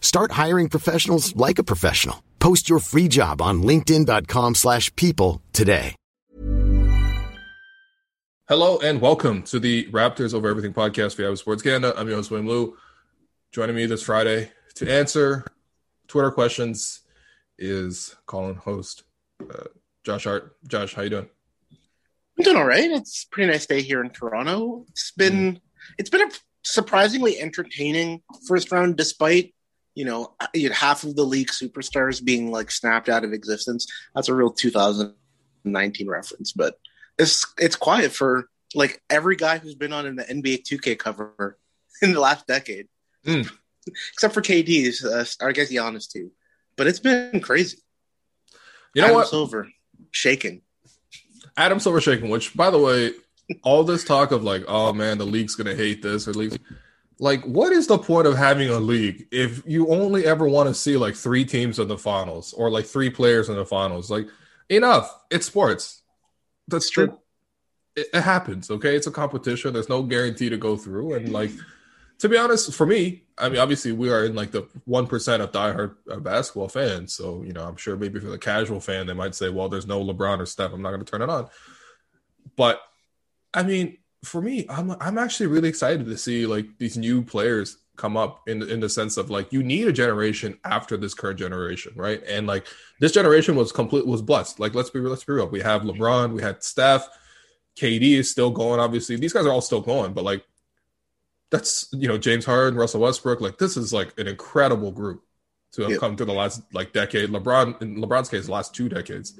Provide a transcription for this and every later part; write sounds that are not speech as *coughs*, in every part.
Start hiring professionals like a professional. Post your free job on linkedin.com/people slash people today. Hello and welcome to the Raptors Over Everything podcast for Yahoo Sports Canada. I'm your host, William Lou. Joining me this Friday to answer Twitter questions is Colin host uh, Josh Hart. Josh, how you doing? I'm doing all right. It's a pretty nice day here in Toronto. It's been it's been a surprisingly entertaining first round, despite you know half of the league superstars being like snapped out of existence. That's a real 2019 reference, but it's it's quiet for like every guy who's been on an NBA 2K cover *laughs* in the last decade, Mm. *laughs* except for KD's. Uh, I guess Giannis too. But it's been crazy. You know Adam what? Silver shaking. Adam Silver shaking, which by the way, all this talk of like, oh man, the league's gonna hate this or league like what is the point of having a league if you only ever want to see like three teams in the finals or like three players in the finals? Like enough. It's sports. That's true. It, it happens, okay? It's a competition. There's no guarantee to go through. And like to be honest, for me, I mean, obviously we are in like the one percent of diehard uh, basketball fans. So you know, I'm sure maybe for the casual fan, they might say, "Well, there's no LeBron or Steph. I'm not going to turn it on." But I mean, for me, I'm I'm actually really excited to see like these new players come up in in the sense of like you need a generation after this current generation, right? And like this generation was complete was blessed. Like let's be let's be real. We have LeBron, we had Steph, KD is still going. Obviously, these guys are all still going, but like that's you know James Harden, Russell Westbrook. Like this is like an incredible group to have Yep. come through the last like decade. LeBron in LeBron's case, the last two decades.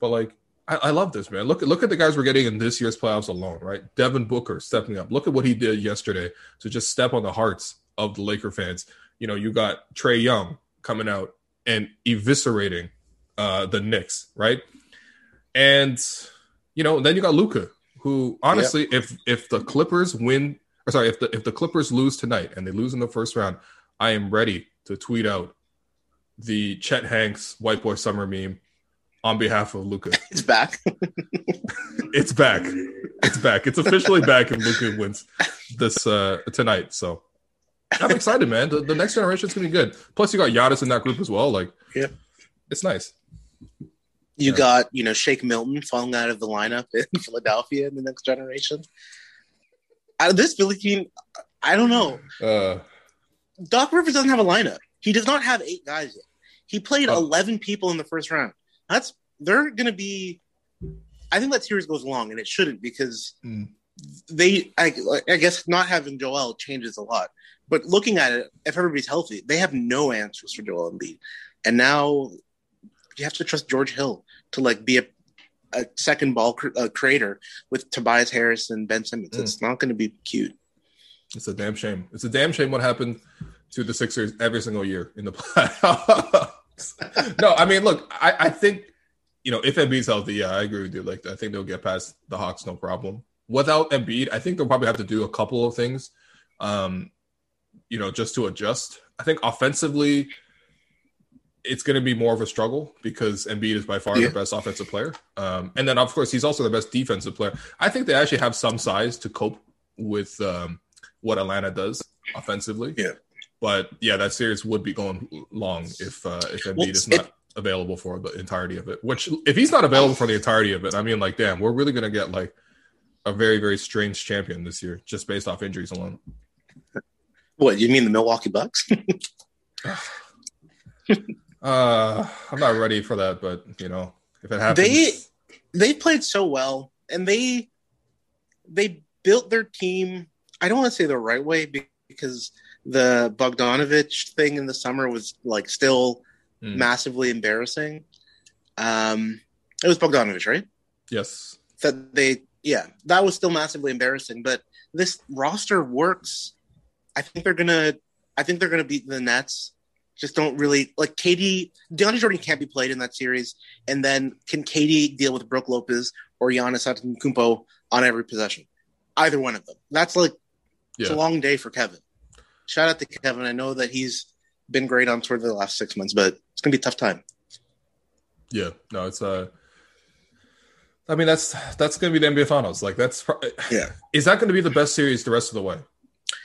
But like I, I love this man. Look at look at the guys we're getting in this year's playoffs alone, right? Devin Booker stepping up. Look at what he did yesterday to just step on the hearts of the Laker fans. You know, you got Trae Young coming out and eviscerating uh the Knicks, right? And you know, then you got Luka, who honestly, if if the Clippers win, or sorry, if the if the Clippers lose tonight and they lose in the first round, I am ready to tweet out the Chet Hanks white boy summer meme on behalf of Luka. It's *laughs* back. *laughs* It's back. It's back. It's officially back if Luka wins this uh tonight. So I'm excited, man. The, the next generation is gonna be good. Plus, you got Giannis in that group as well. Like, Yeah. it's nice. You Yeah. got, you know, Shake Milton falling out of the lineup *laughs* in Philadelphia in the next generation. Out of this Philly team, I don't know. Uh, Doc Rivers doesn't have a lineup. He does not have eight guys yet. He played Oh. 11 people in the first round. That's they're going to be. I think that series goes long, and it shouldn't because Mm. they. I, I guess not having Joel changes a lot. But looking at it, if everybody's healthy, they have no answers for Joel Embiid, and now you have to trust George Hill to like be a, a second ball cr- uh, creator with Tobias Harris and Ben Simmons. Mm. It's not going to be cute. it's a damn shame. It's a damn shame what happened to the Sixers every single year in the *laughs* playoffs. *laughs* no, I mean, look, I, I think you know if Embiid's healthy, yeah, I agree with you. Like, I think they'll get past the Hawks no problem. Without Embiid, I think they'll probably have to do a couple of things, um, you know, just to adjust. I think offensively, it's going to be more of a struggle because Embiid is by far Yeah. the best offensive player. Um, and then, of course, he's also the best defensive player. I think they actually have some size to cope with um, what Atlanta does offensively. Yeah. But yeah, that series would be going long if uh, if Embiid Well, is it- not available for the entirety of it. Which, if he's not available for the entirety of it, I mean, like, damn, we're really going to get like a very very strange champion this year just based off injuries alone. What you mean the Milwaukee Bucks? *laughs* Uh, I'm not ready for that, but you know, if it happens, They- they played so well and they they built their team i don't want to say the right way because the Bogdanovic thing in the summer was like still Hmm. massively embarrassing. Um it was Bogdanovic right? Yes, that they yeah that was still massively embarrassing but this roster works. I think they're gonna i think they're gonna beat the nets. Just don't really like KD DeAndre Jordan can't be played in that series and then can KD deal with Brook Lopez or Giannis Antetokounmpo on every possession? Either one of them. That's like it's a long day for kevin shout out to kevin i know that he's been great on tour the last six months but it's gonna be a tough time yeah, no, it's uh, I mean, that's that's going to be the NBA Finals. Like, that's Yeah. Is that going to be the best series the rest of the way?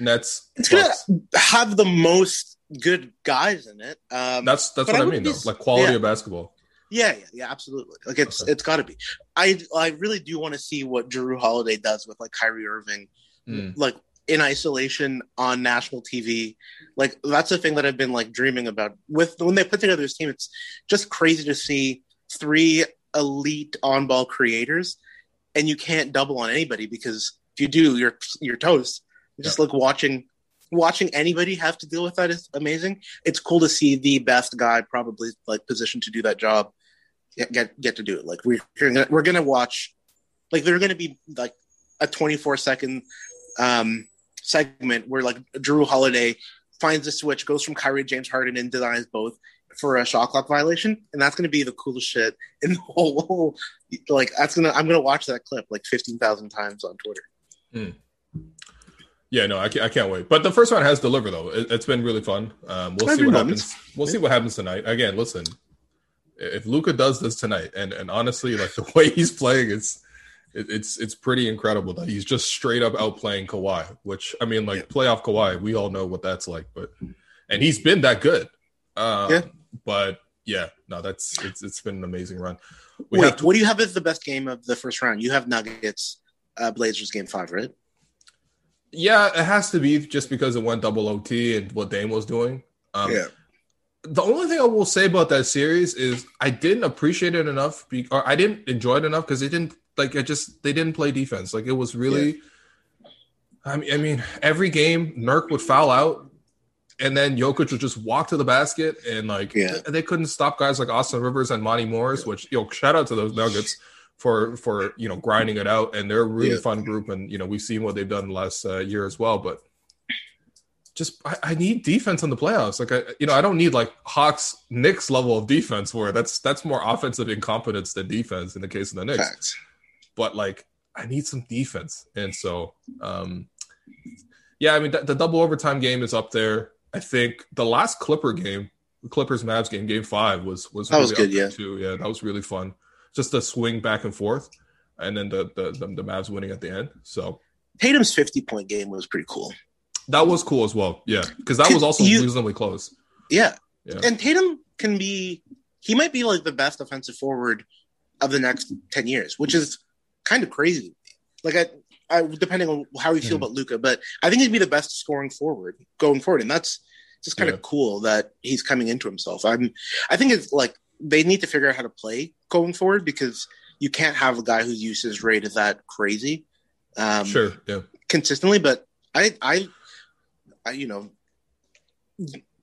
Nets. it's gonna have the most good guys in it um That's that's what I I, mean, be though. Like quality yeah. of basketball. Yeah, yeah, yeah, absolutely. Like it's Okay. it's got to be. I I really do want to see what Jrue Holiday does with like Kyrie Irving, Mm. like in isolation on national TV. Like that's the thing that I've been like dreaming about. With when they put together this team, it's just crazy to see three elite on ball creators, and you can't double on anybody because if you do, you're you're toast. Just like watching watching anybody have to deal with that is amazing. It's cool to see the best guy probably like positioned to do that job get get, get to do it. Like we're gonna, we're gonna watch, like they're gonna be like a 24 second um, segment where like Jrue Holiday finds a switch, goes from Kyrie James Harden, and denies both for a shot clock violation, and that's gonna be the coolest shit in the whole. whole like that's gonna I'm gonna watch that clip like 15,000 times on Twitter. Yeah, no, I can't, I can't wait. But the first round has delivered though. It, it's been really fun. Um, we'll see what moment. happens. We'll see what happens tonight. Again, listen, if Luka does this tonight, and and honestly, like *laughs* the way he's playing, it's it, it's it's pretty incredible that he's just straight up outplaying Kawhi. Which I mean, like playoff Kawhi, we all know what that's like. But and he's been that good. Um, Yeah. But yeah, no, that's it's it's been an amazing run. We Wait, have what do you have as the best game of the first round? You have Nuggets, uh, Blazers game five, right? Yeah, it has to be just because it went double OT and what Dame was doing. Um, The only thing I will say about that series is I didn't appreciate it enough, be, or I didn't enjoy it enough because it didn't like. It just they didn't play defense. Like it was really. I mean, I mean, every game Nurk would foul out, and then Jokic would just walk to the basket, and like Yeah. they couldn't stop guys like Austin Rivers and Monte Morris. Which you know, shout out to those Nuggets for for you know grinding it out, and they're a really Yeah. fun group, and you know we've seen what they've done the last uh, year as well, but just I, I need defense in the playoffs. Like I, you know, I don't need like Hawks Knicks level of defense where that's that's more offensive incompetence than defense in the case of the Knicks. Facts. But like I need some defense, and so um, yeah, I mean the, the double overtime game is up there. I think the last Clipper game, the Clippers Mavs game, game five was was That was good, yeah. too. Yeah, that was really fun. Just the swing back and forth, and then the the the, the Mavs winning at the end. So Tatum's 50 point game was pretty cool. that was cool as well. Yeah, because that was also You- reasonably close. Yeah. Yeah. And Tatum can be, he might be like the best offensive forward of the next 10 years, which is kind of crazy. Like, I, I depending on how you feel Mhm. about Luka, but I think he'd be the best scoring forward going forward. And that's just kind Yeah. of cool that he's coming into himself. I'm, I think it's like they need to figure out how to play going forward because you can't have a guy whose usage rate is that crazy. Um, Sure. Yeah. consistently, but I, I, I, you know,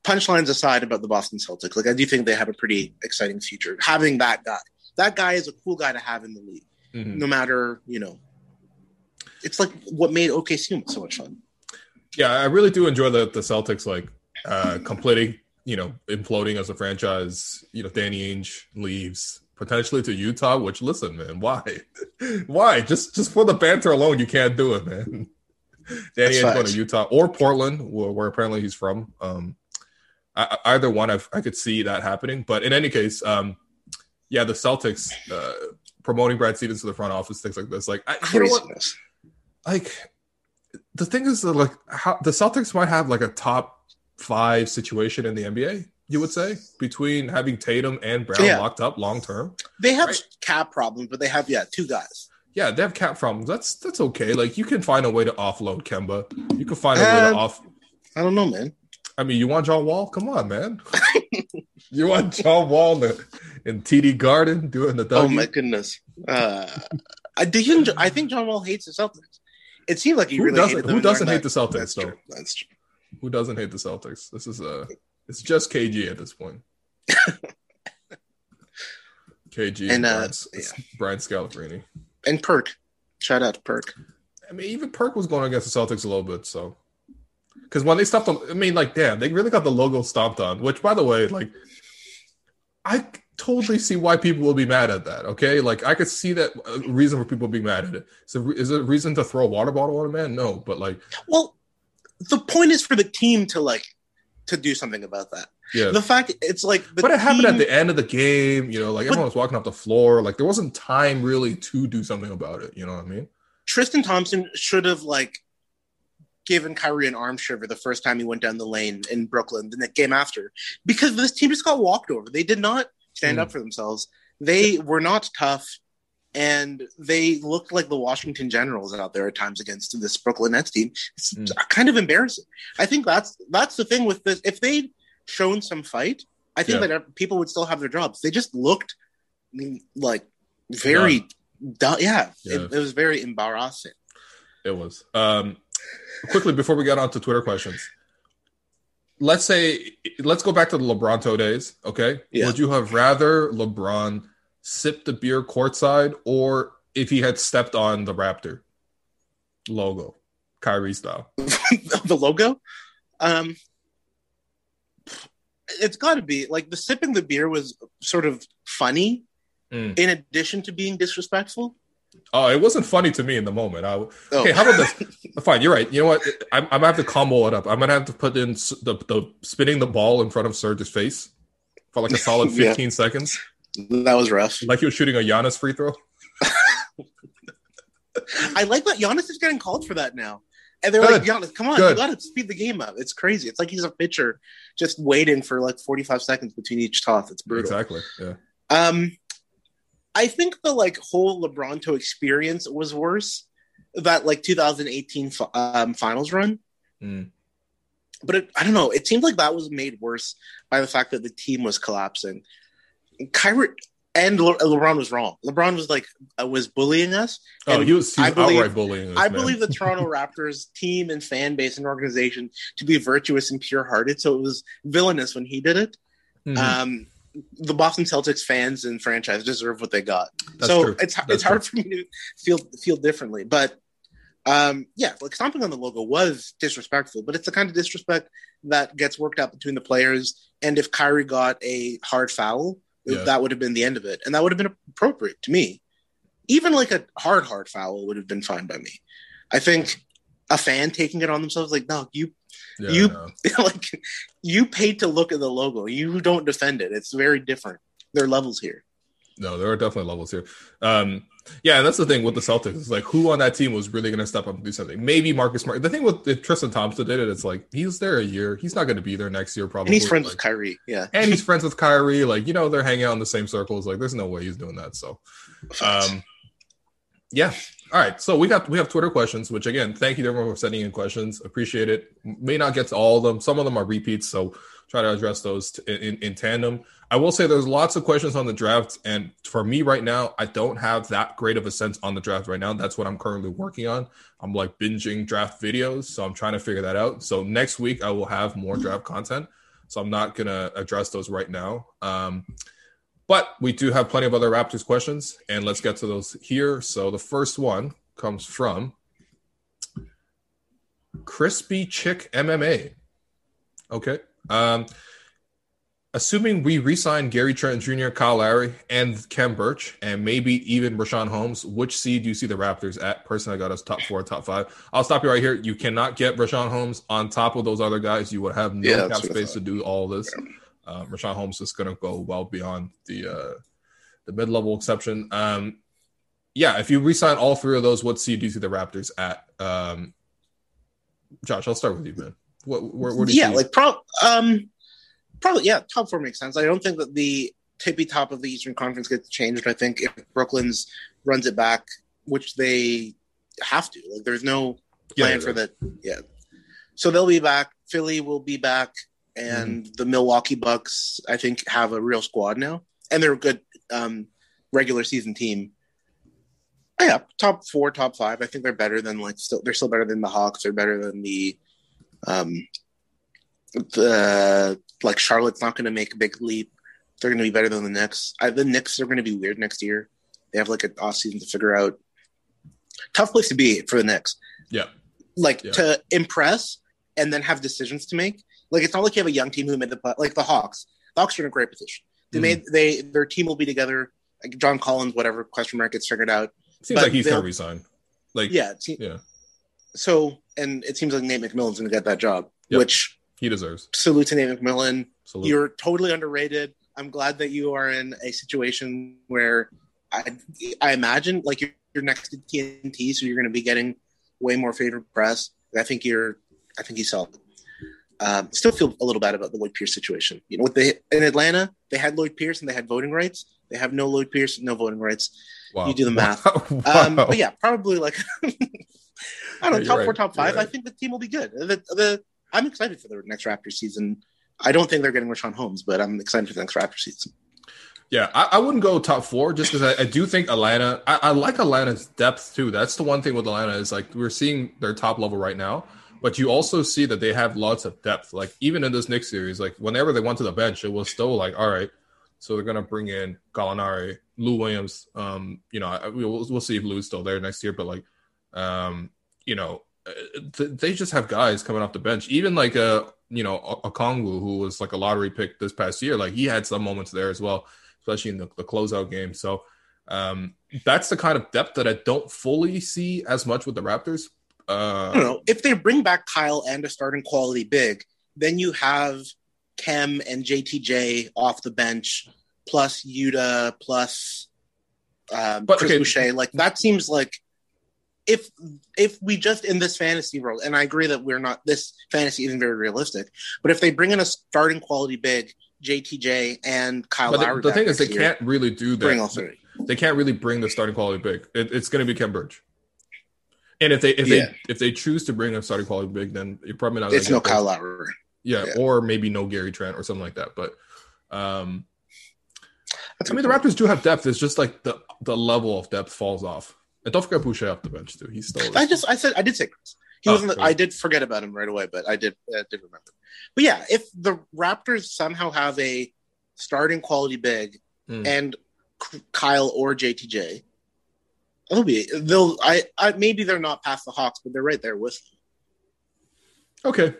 punchlines aside about the Boston Celtics, like I do think they have a pretty exciting future. Having that guy, that guy is a cool guy to have in the league, Mhm. no matter you know. It's like what made OKC so much fun. Yeah, I really do enjoy the the Celtics like uh completing, you know, imploding as a franchise. You know, Danny Ainge leaves potentially to Utah. Which, listen, man, why, *laughs* why? Just just for the banter alone, you can't do it, man. *laughs* Danny That's Ainge going to Utah or Portland, where, where apparently he's from. Um, I, either one, I've, I could see that happening. But in any case, um, yeah, the Celtics uh, promoting Brad Stevens to the front office, things like this. Like, I, you know what? Like, the thing is, that, like, how the Celtics might have like a top five situation in the NBA. You would say between having Tatum and Brown Yeah. locked up long term. They have Right. cap problems, but they have yeah two guys. Yeah, they have cap problems. That's that's okay. Like you can find a way to offload Kemba. You can find a way to Um, off. I don't know, man. I mean, you want John Wall? Come on, man. *laughs* you want John Wall in, in TD Garden doing the Oh my goodness. Uh, I. You, I think John Wall hates the Celtics. It seemed like he Who really doesn't- who doesn't hate that- the Celtics, That's though? true. That's true. Who doesn't hate the Celtics? This is a. It's just KG at this point. *laughs* KG and, uh, Brian, it's Brian Scalabrine. And Perk, shout out to Perk. I mean, even Perk was going against the Celtics a little bit, so because when they stopped on, I mean, like, damn, they really got the logo stomped on. Which, by the way, like, I totally see why people will be mad at that. Okay, like, I could see that uh, reason for people being mad at it. So, is it a reason to throw a water bottle on a man? No, but like, Well, the point is for the team to like to do something about that. yeah. The fact it's like, the but it happened at the end of the game. You know, like But- everyone was walking off the floor. Like there wasn't time really to do something about it. You know what I mean? Tristan Thompson should have like given Kyrie an arm shiver the first time he went down the lane in Brooklyn, the game after, because this team just got walked over. They did not stand Mm. up for themselves. They were not tough, and they looked like the Washington Generals out there at times against this Brooklyn Nets team. It's Mm. kind of embarrassing. I think that's that's the thing with this. If they'd shown some fight, I think Yeah. that people would still have their jobs. They just looked mm, like very, du- yeah, Yeah. It, it was very embarrassing. It was. Um, quickly before we get on to Twitter questions, let's say let's go back to the LeBronto days. Okay, Yeah. would you have rather LeBron sip the beer courtside, or if he had stepped on the Raptor logo, Kyrie style? *laughs* the logo. Um, it's got to be like the sipping the beer was sort of funny, Mm. in addition to being disrespectful. Oh, it wasn't funny to me in the moment. I, Oh. Okay, how about this? *laughs* Fine, you're right. You know what? I'm, I'm gonna have to combo it up. I'm gonna have to put in the, the spinning the ball in front of Serge's face for like a solid *laughs* Yeah. 15 seconds, that was rough. like he was shooting a Giannis free throw. *laughs* I like that Giannis is getting called for that now. And they're like, Good. Giannis, come on, Good. you got to speed the game up. It's crazy. It's like he's a pitcher just waiting for like 45 seconds between each toss. It's brutal. Exactly. Yeah. Um, I think the like whole LeBronto experience was worse. That like 2018 um, finals run, Mm. but it, I don't know. It seemed like that was made worse by the fact that the team was collapsing. Kyrie and Le- LeBron was wrong. LeBron was like uh, was bullying us. Oh, he was, I believe- outright bullying. Us, I man. believe the *laughs* Toronto Raptors team and fan base and organization to be virtuous and pure hearted. So it was villainous when he did it. Mhm. Um, the Boston Celtics fans and franchise deserve what they got. That's so true. it's That's it's hard for me to feel feel differently. But um, yeah, like stomping on the logo was disrespectful, but it's the kind of disrespect that gets worked out between the players. And if Kyrie got a hard foul, Yeah. that would have been the end of it, and that would have been appropriate to me. Even like a hard hard foul would have been fine by me. I think a fan taking it on themselves, like no, you Yeah, you- *laughs* like you paid to look at the logo. You don't defend it. It's very different. There are levels here. No, there are definitely levels here. Um, yeah, and that's the thing with the Celtics. It's like who on that team was really going to step up and do something? Maybe Marcus Smart. The thing with if Tristan Thompson did it, it's like he's there a year. He's not going to be there next year, probably. And he's friends Like, with Kyrie. Yeah. and he's friends with Kyrie. Like you know, they're hanging out in the same circles. Like there's no way he's doing that. So, um, yeah. All right. So we got we have Twitter questions, which again, thank you to everyone for sending in questions. Appreciate it. May not get to all of them. Some of them are repeats, so try to address those t- in, in tandem. I will say there's lots of questions on the draft, and for me right now, I don't have that great of a sense on the draft right now. That's what I'm currently working on. I'm like binging draft videos, so I'm trying to figure that out. So next week I will have more draft content. So I'm not gonna address those right now. Um, but we do have plenty of other Raptors questions, and let's get to those here. So the first one comes from Crispy Chick MMA. Okay. Um, assuming we re-sign Gary Trent Jr., Kyle Lowry, and Khem Birch, and maybe even Richaun Holmes, which seed do you see the Raptors at? Personally, I got us top four, top five. I'll stop you right here. You cannot get Richaun Holmes on top of those other guys. You would have no Yeah, cap that's what I space to do all this. Uh, Richaun Holmes is going to go well beyond the uh, the mid level exception. Um, yeah, if you re-sign all three of those, what seed do you see the Raptors at? Um, Josh, I'll start with you, man. What, where, where do you yeah, like pro, um, probably yeah, top four makes sense. I don't think that the tippy top of the Eastern Conference gets changed. I think if Brooklyn's runs it back, which they have to, like there's no plan yeah, for that. Yeah, so they'll be back. Philly will be back, and the Milwaukee Bucks, I think, have a real squad now, and they're a good um, regular season team. Oh, Yeah, top four, top five. I think they're better than like still. They're still better than the Hawks. They're better than the um the like Charlotte's not going to make a big leap. They're going to be better than the Knicks. I, the Knicks are going to be weird next year. They have like an off season to figure out. Tough place to be for the Knicks. yeah, Like Yeah. to impress and then have decisions to make. Like it's not like you have a young team who made the play. Like the Hawks. The Hawks are in a great position. They Mhm. made they their team will be together. Like John Collins, whatever question mark gets figured out. seems But like he's going to they'll- resign. Like, Yeah. Yeah, So and it seems like Nate McMillan's going to get that job, Yep. which he deserves. salute to Nate McMillan. Salute. You're totally underrated. I'm glad that you are in a situation where I, I imagine like you're, you're next to TNT, so you're going to be getting way more favored press. I think you're, I think he's solid. Um, still feel a little bad about the Lloyd Pierce situation. You know, with the in Atlanta, they had Lloyd Pierce and they had voting rights. They have no Lloyd Pierce, no voting rights. wow. you do the math. *laughs* Wow. Um, but yeah, probably like *laughs* I don't know, Yeah, top you're four, top You're five. I think the team will be good. The, the I'm excited for the next Raptor season. I don't think they're getting Richaun Holmes, but I'm excited for the next Raptor season. Yeah, I, I wouldn't go top four just because I, I do think Atlanta. I, I like Atlanta's depth too. That's the one thing with Atlanta is like we're seeing their top level right now, but you also see that they have lots of depth. Like even in this Knicks series, like whenever they went to the bench, it was still like, all right, so they're gonna bring in Gallinari, Lou Williams. Um, you know, we'll we'll see if Lou's still there next year, but like, um, you know, uh, th- they just have guys coming off the bench. Even like a you know Okongwu who was like a lottery pick this past year, like he had some moments there as well especially in the, the closeout game. So um, that's the kind of depth that I don't fully see as much with the Raptors. Uh, I don't know if they bring back Kyle and a starting quality big, then you have Khem and JTJ off the bench, plus Yuta, plus um, But, Chris okay. Boucher. Like that seems like if if we just in this fantasy world, and I agree that we're not this fantasy isn't very realistic, but if they bring in a starting quality big, JTJ and Kyle but Lowry, the, the thing is, they year, can't really do bring all that. three. They can't really bring the starting quality big. It, it's going to be Khem Birch. And if they if Yeah. they if they choose to bring a starting quality big, then you're probably not. It's no Kyle Lowry. Yeah, yeah. or maybe no Gary Trent or something like that. But um, I mean, the Raptors do have depth. It's just like the the level of depth falls off. And don't forget Boucher off the bench too. He's still. I just I said I did say Chris. He Oh, wasn't. cool. I did forget about him right away, but I did uh, did remember. But yeah, if the Raptors somehow have a starting quality big Mm. and Kyle or JTJ, they'll be they'll. I, I maybe they're not past the Hawks, but they're right there with. Them. Okay.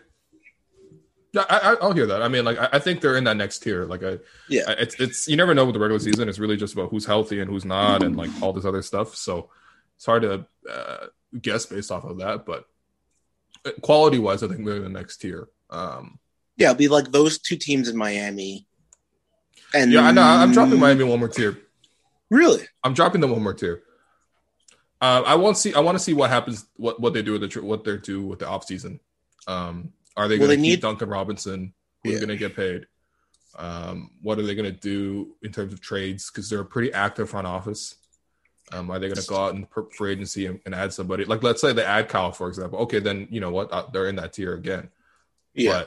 Yeah, I, I, I'll hear that. I mean, like, I, I think they're in that next tier. Like, I, Yeah. I- it's it's you never know with the regular season. It's really just about who's healthy and who's not, and like all this other stuff. So it's hard to uh, guess based off of that. But quality wise, I think they're in the next tier. Um, Yeah, it'll be like those two teams in Miami. And yeah, I know. I'm dropping Miami one more tier. Really? I'm dropping them one more tier. Uh, I want to see. I want to see what happens. What what they do with the what they do with the off season. Um, are they going to they keep need- Duncan Robinson? Who's Yeah. going to get paid? Um, what are they going to do in terms of trades? Because they're a pretty active front office. Um, are they going to go out and per- free agency and, and add somebody? Like, let's say they add Kyle, for example. Okay, then you know what? Uh, they're in that tier again. Yeah.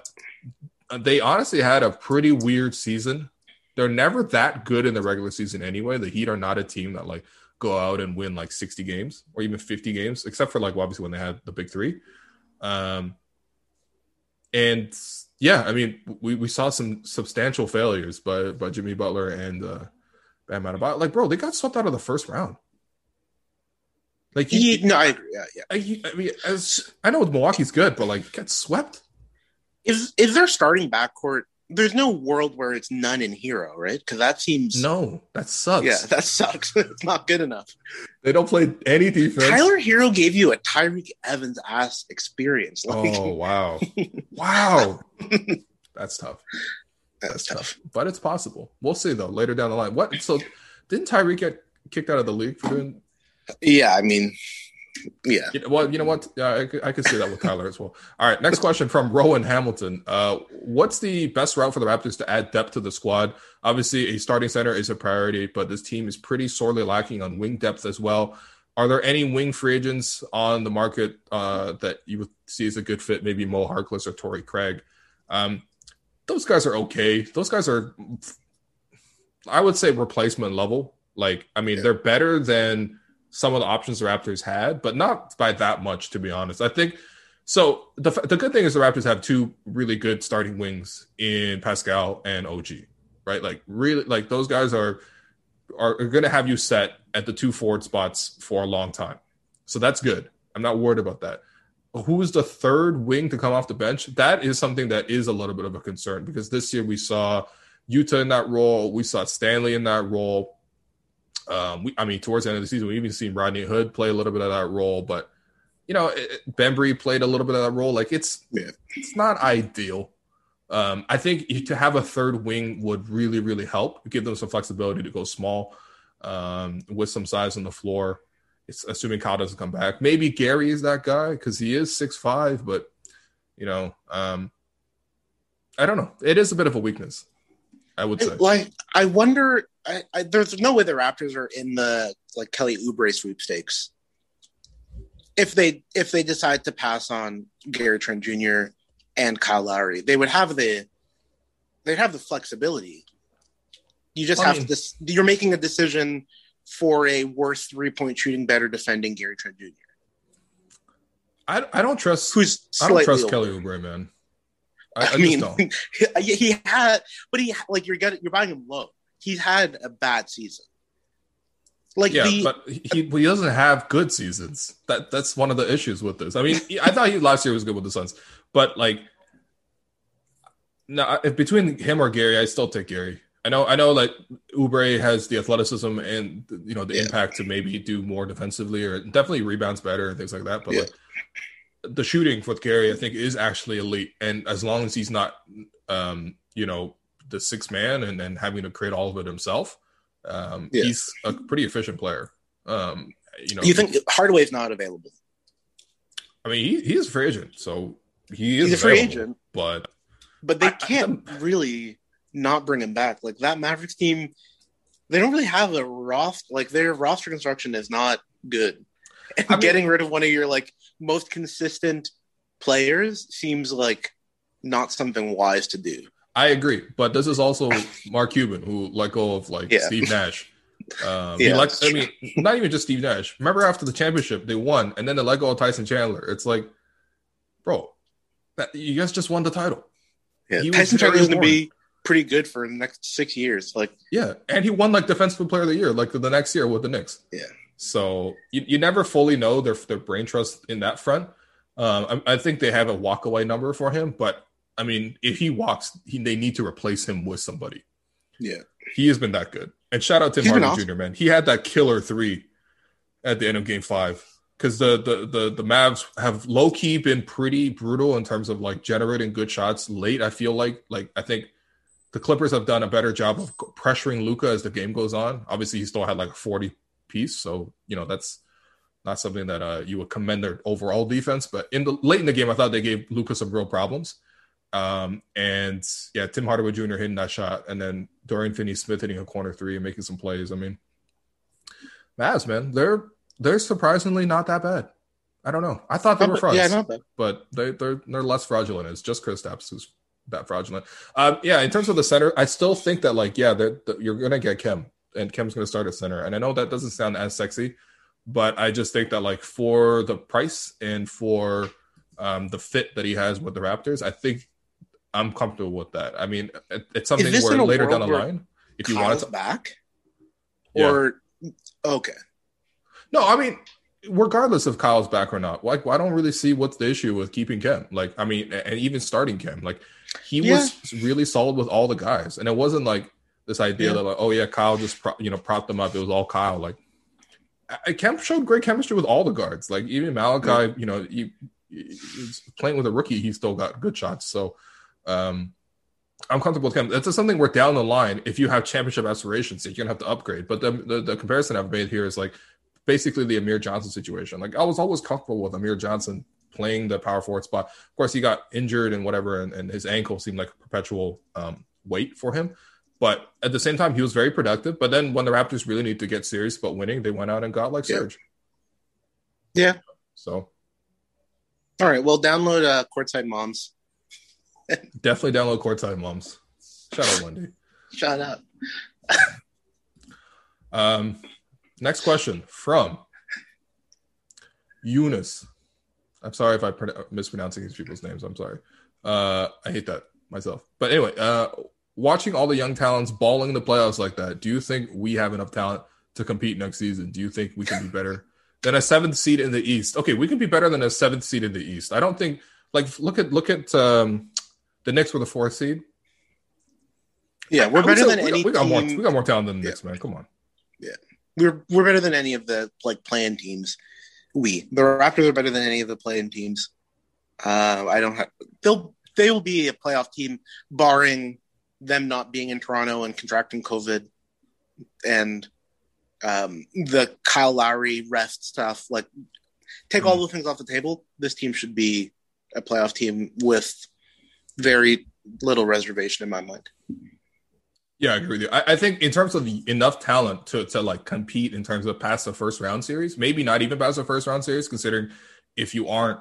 But they honestly had a pretty weird season. They're never that good in the regular season anyway. The Heat are not a team that like go out and win like 60 games or even 50 games, except for like obviously when they had the big three. Um, and yeah, I mean, we, we saw some substantial failures by by Jimmy Butler and uh, Bam Adebayo. Like, bro, they got swept out of the first round. Like, you, He, no, I agree. Yeah, yeah. I, you- I mean, as I know Milwaukee's good, but like, get swept. Is is their starting backcourt there's no world where it's Nunn and Herro, right? Because that seems No, that sucks. yeah, that sucks. *laughs* it's not good enough. They don't play any defense. Tyler Herro gave you a Tyreke Evans ass experience. Oh, like Oh *laughs* wow, *laughs* wow, that's tough. that's tough. But it's possible. We'll see though later down the line. What? So didn't Tyreke get kicked out of the league for doing? Yeah, I mean, yeah. You know, well, you know what? Yeah, I, I could see that with Tyler as well. All right, next question from Rowan Hamilton. Uh, what's the best route for the Raptors to add depth to the squad? Obviously, a starting center is a priority, but this team is pretty sorely lacking on wing depth as well. Are there any wing free agents on the market uh, that you would see as a good fit? Maybe Mo Harkless or Torrey Craig. Um, those guys are okay. Those guys are, I would say, replacement level. Like, I mean, Yeah. they're better than some of the options the Raptors had, but not by that much, to be honest. I think so. The, the good thing is the Raptors have two really good starting wings in Pascal and OG, right? Like, really, like those guys are are, are going to have you set at the two forward spots for a long time. So that's good. I'm not worried about that. Who's the third wing to come off the bench? That is something that is a little bit of a concern because this year we saw Yuta in that role. We saw Stanley in that role. Um, we, I mean, towards the end of the season, we even seen Rodney Hood play a little bit of that role, but you know, it, Bembry played a little bit of that role. Like it's Yeah. it's not ideal. Um, I think to have a third wing would really, really help. Give them some flexibility to go small um, with some size on the floor. It's assuming Kyle doesn't come back. Maybe Gary is that guy because he is six five, but you know, um, I don't know. It is a bit of a weakness, I would say. Like, I wonder. I, I, there's no way the Raptors are in the like Kelly Oubre sweepstakes. If they if they decide to pass on Gary Trent Jr. and Kyle Lowry, they would have the they'd have the flexibility. You just I have mean- to. Dis- you're making a decision for a worse three point shooting, better defending Gary Trent Jr. I, I don't trust. Who's I don't trust older. Kelly Oubre, man. I, I, I, mean, *laughs* he, he had, but he like you're getting you're buying him low. He's had a bad season. Like Yeah, the but he he doesn't have good seasons. That that's one of the issues with this. I mean, I thought he last year was good with the Suns, but like, no, if between him or Gary, I still take Gary. I know, I know, like Oubre has the athleticism and you know the Yeah. impact to maybe do more defensively or definitely rebounds better and things like that. But Yeah. like the shooting with Gary, I think is actually elite, and as long as he's not, um, you know, the six man and then having to create all of it himself, um, Yeah. he's a pretty efficient player. Um, you know, you think Hardaway's not available? I mean, he, he is a free agent, so he is He's a free agent. But But they I- I- can't really not bring him back. Like that Mavericks team, they don't really have a roster. Like their roster construction is not good. And I *laughs* mean- getting rid of one of your like most consistent players seems like not something wise to do. I agree. But this is also Mark Cuban who let go of like Yeah. Steve Nash. Um, Yeah, let, I mean, not even just Steve Nash. Remember after the championship, they won, and then they let go of Tyson Chandler. It's like, bro, that, you guys just won the title. Yeah, He Tyson very Chandler's gonna be pretty good for the next six years. Like Yeah, and he won like defensive player of the year, like the, the next year with the Knicks. Yeah. So you, you never fully know their their brain trust in that front. Um, I, I think they have a walk away number for him, but I mean, if he walks, he, they need to replace him with somebody. yeah, He has been that good. And shout out to He's Martin awesome. Jr. Man, he had that killer three at the end of Game Five because the, the the the Mavs have low key been pretty brutal in terms of like generating good shots late. I feel like like I think the Clippers have done a better job of pressuring Luka as the game goes on. Obviously, he still had like a forty piece, so you know that's not something that uh, you would commend their overall defense. But in the late in the game, I thought they gave Luka some real problems. Um, and yeah, Tim Hardaway Jr. hitting that shot, and then Dorian Finney-Smith hitting a corner three and making some plays. I mean, Mavs, man, they're they're surprisingly not that bad. I don't know. I thought they were frauds, yeah, not bad. but they they're they're less fraudulent. It's just Kristaps who's that fraudulent. Um, yeah, in terms of the center, I still think that like yeah, that you're gonna get Khem, and Khem's gonna start at center. And I know that doesn't sound as sexy, but I just think that like for the price and for um, the fit that he has with the Raptors, I think I'm comfortable with that. I mean, it, it's something where later down the line, if you want to, back, Yeah. or okay, no, I mean, regardless of Kyle's back or not, like I don't really see what's the issue with keeping Khem. Like, I mean, and even starting Kem. Like, he yeah. was really solid with all the guys, and it wasn't like this idea yeah. that like, oh yeah, Kyle just pro- you know propped them up. It was all Kyle. Like, I Khem showed great chemistry with all the guards. Like even Malachi, yeah. you know, he, he, playing with a rookie, he still got good shots. So, um, I'm comfortable with Khem. That's just something where down the line, if you have championship aspirations, you're gonna have to upgrade. But the, the, the comparison I've made here is like basically the Amir Johnson situation. Like I was always comfortable with Amir Johnson playing the power forward spot. Of course, he got injured and whatever, and, and his ankle seemed like a perpetual um, weight for him. But at the same time, he was very productive. But then when the Raptors really need to get serious about winning, they went out and got like Serge. Yeah. So. All right. Well, download uh, Courtside Moms. *laughs* Definitely download Courtside Moms. Shout out, Wendy. Shout out. *laughs* um, next question from Eunice. I'm sorry if I'm mispronouncing these people's names. I'm sorry. Uh, I hate that myself. But anyway, uh, watching all the young talents balling in the playoffs like that, do you think we have enough talent to compete next season? Do you think we can be better than a seventh seed in the East? Okay, we can be better than a seventh seed in the East. I don't think like look at look at um, the Knicks were the fourth seed. Yeah, we're better than we any. Got, we got more. We got more talent than the yeah. Knicks, man. Come on. Yeah, we're we're better than any of the like playing teams we the Raptors are better than any of the playing teams. Uh, I don't have they'll they will be a playoff team, barring them not being in Toronto and contracting COVID, and um, the Kyle Lowry rest stuff. Like, take mm all those things off the table. This team should be a playoff team with very little reservation in my mind. Yeah, I agree with you. I, I, think in terms of enough talent to to like compete in terms of past the first round series, maybe not even past the first round series, considering if you aren't,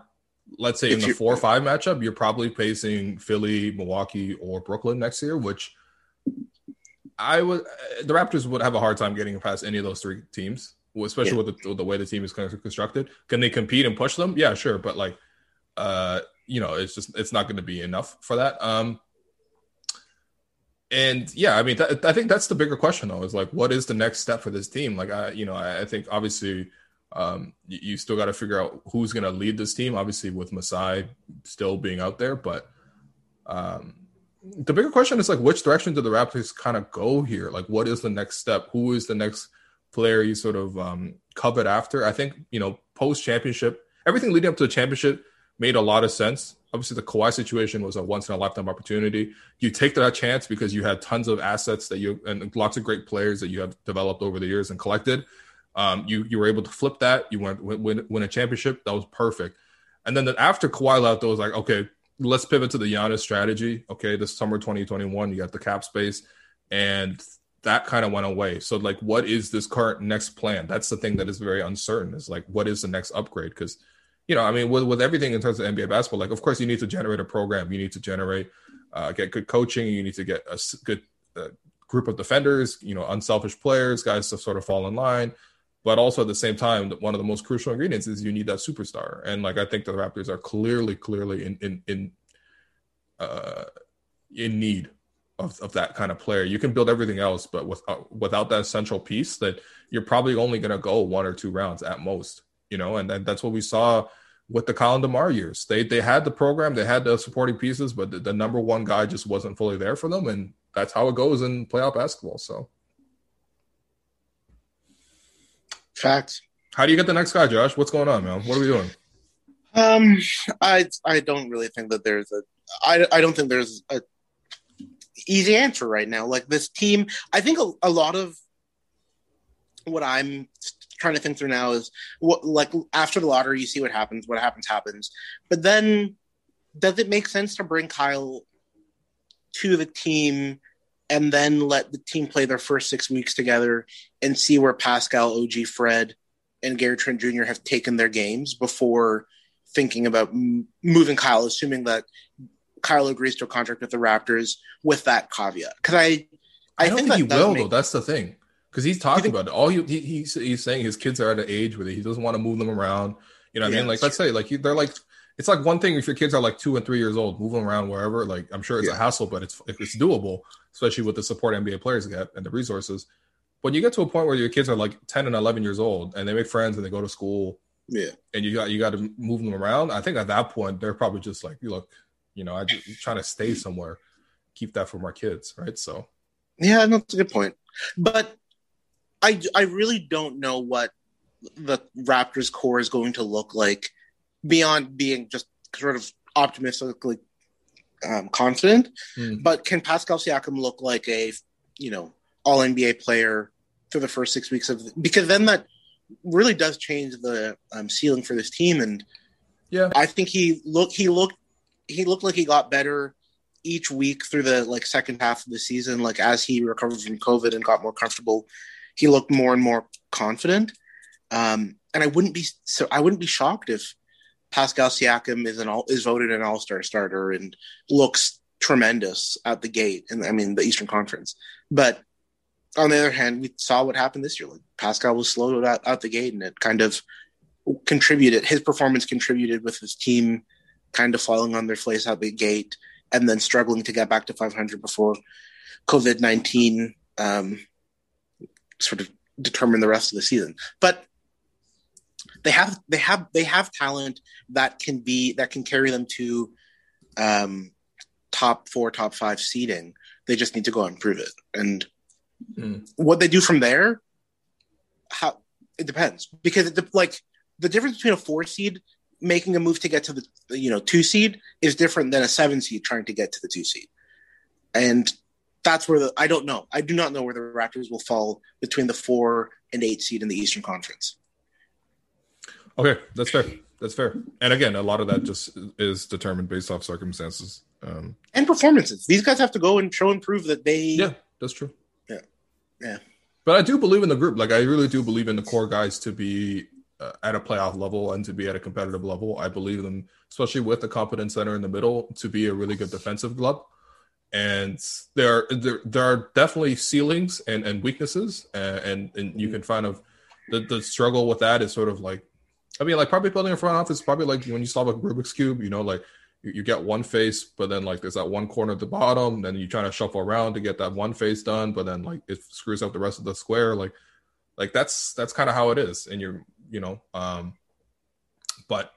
let's say in the four or five matchup, you're probably facing Philly, Milwaukee, or Brooklyn next year, which I would the Raptors would have a hard time getting past any of those three teams, especially yeah. with, the, with the way the team is kind of constructed. Can they compete and push them? Yeah, sure, but like, uh, you know, it's just it's not going to be enough for that. Um, and yeah, I mean, th- I think that's the bigger question though, is like, what is the next step for this team? Like, I, you know, I, I think obviously, um, you, still got to figure out who's going to lead this team. Obviously, with Masai still being out there, but um, the bigger question is like, which direction do the Raptors kind of go here? Like, what is the next step? Who is the next player you sort of um, covet after? I think you know, post championship, everything leading up to the championship made a lot of sense obviously the Kawhi situation was a once in a lifetime opportunity. You take that chance because you had tons of assets that you and lots of great players that you have developed over the years and collected. Um, you you were able to flip that. You went win, win a championship. That was perfect. And then the, after Kawhi left, it was like, okay, let's pivot to the Giannis strategy. Okay, this summer 2021, you got the cap space, and that kind of went away. So like, what is this current next plan? That's the thing that is very uncertain. Is like, what is the next upgrade? Because you know, I mean, with, with everything in terms of NBA basketball, like, of course, you need to generate a program. You need to generate, uh, get good coaching. You need to get a good uh, group of defenders, you know, unselfish players, guys to sort of fall in line. But also at the same time, one of the most crucial ingredients is you need that superstar. And like, I think the Raptors are clearly, clearly in, in, in, uh, in need of, of that kind of player. You can build everything else, but with, uh, without that central piece, that you're probably only going to go one or two rounds at most you know, and, and that's what we saw with the Colin DeMar years. They they had the program, they had the supporting pieces, but the, the, number one guy just wasn't fully there for them, and that's how it goes in playoff basketball. So, facts. How do you get the next guy, Josh? What's going on, man? What are we doing? Um, I I don't really think that there's a I I don't think there's a easy answer right now. Like this team, I think a, a lot of what I'm trying to think through now is what like after the lottery, you see what happens. What happens happens. But then, does it make sense to bring Kyle to the team and then let the team play their first six weeks together and see where Pascal, OG, Fred, and Gary Trent Jr. have taken their games before thinking about m- moving Kyle, assuming that Kyle agrees to a contract with the Raptors with that caveat. Because I, I, I don't think, think he will make, though. That's the thing because he's talking think, about it. All he, he, he's he's saying his kids are at an age where he doesn't want to move them around. You know what yeah, I mean? Like let's true. say like they're like it's like one thing if your kids are like two and three years old, moving around wherever. Like I'm sure it's yeah. a hassle, but it's it's doable, especially with the support NBA players get and the resources. When you get to a point where your kids are like 10 and 11 years old and they make friends and they go to school, yeah, and you got you got to move them around. I think at that point they're probably just like, look, You know, I just trying to stay somewhere, keep that for our kids, right? So, yeah, that's a good point. But I I really don't know what the Raptors core is going to look like beyond being just sort of optimistically um, confident. Mm. But can Pascal Siakam look like a you know All NBA player for the first six weeks of because then that really does change the um, ceiling for this team. And yeah, I think he look he looked he looked like he got better each week through the like second half of the season. Like as he recovered from COVID and got more comfortable, he looked more and more confident. Um, and I wouldn't be so I wouldn't be shocked if Pascal Siakam is an all is voted an All Star starter and looks tremendous at the gate. And I mean the Eastern Conference, but on the other hand, we saw what happened this year. Like Pascal was slow out, out the gate, and it kind of contributed. His performance contributed with his team kind of falling on their face out the gate, and then struggling to get back to 500 before COVID 19 um, sort of determined the rest of the season. But they have they have they have talent that can be that can carry them to um, top four, top five seeding. They just need to go out and prove it. And Mm. what they do from there, how it depends because it, like the difference between a four seed making a move to get to the you know two seed is different than a seven seed trying to get to the two seed, and that's where the I don't know. I do not know where the Raptors will fall between the four and eight seed in the Eastern Conference. Okay, that's fair. That's fair. And again, a lot of that just is determined based off circumstances. Um, and performances. These guys have to go and show and prove that they. Yeah, that's true. Yeah, yeah. But I do believe in the group. Like I really do believe in the core guys to be uh, at a playoff level and to be at a competitive level. I believe them, especially with the competent center in the middle, to be a really good defensive club. And there, are, there, there are definitely ceilings and, and weaknesses, and, and, and you can find of the, the struggle with that is sort of like, I mean, like probably building a front office, probably like when you solve a Rubik's cube, you know, like you, you get one face, but then like there's that one corner at the bottom. Then you try to shuffle around to get that one face done, but then like it screws up the rest of the square. Like, like that's that's kind of how it is. And you're, you know, um, but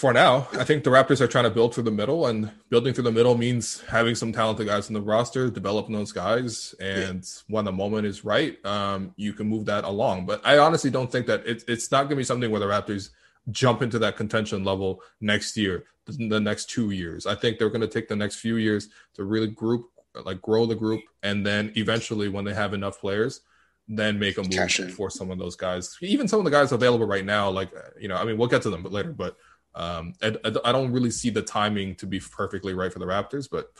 for now, I think the Raptors are trying to build through the middle, and building through the middle means having some talented guys in the roster, developing those guys, and yeah. when the moment is right, um, you can move that along. But I honestly don't think that it, it's not going to be something where the Raptors jump into that contention level next year, the next two years. I think they're going to take the next few years to really group, like grow the group, and then eventually, when they have enough players, then make a move for some of those guys. Even some of the guys available right now, like you know, I mean, we'll get to them but later, but um, I, I don't really see the timing to be perfectly right for the Raptors, but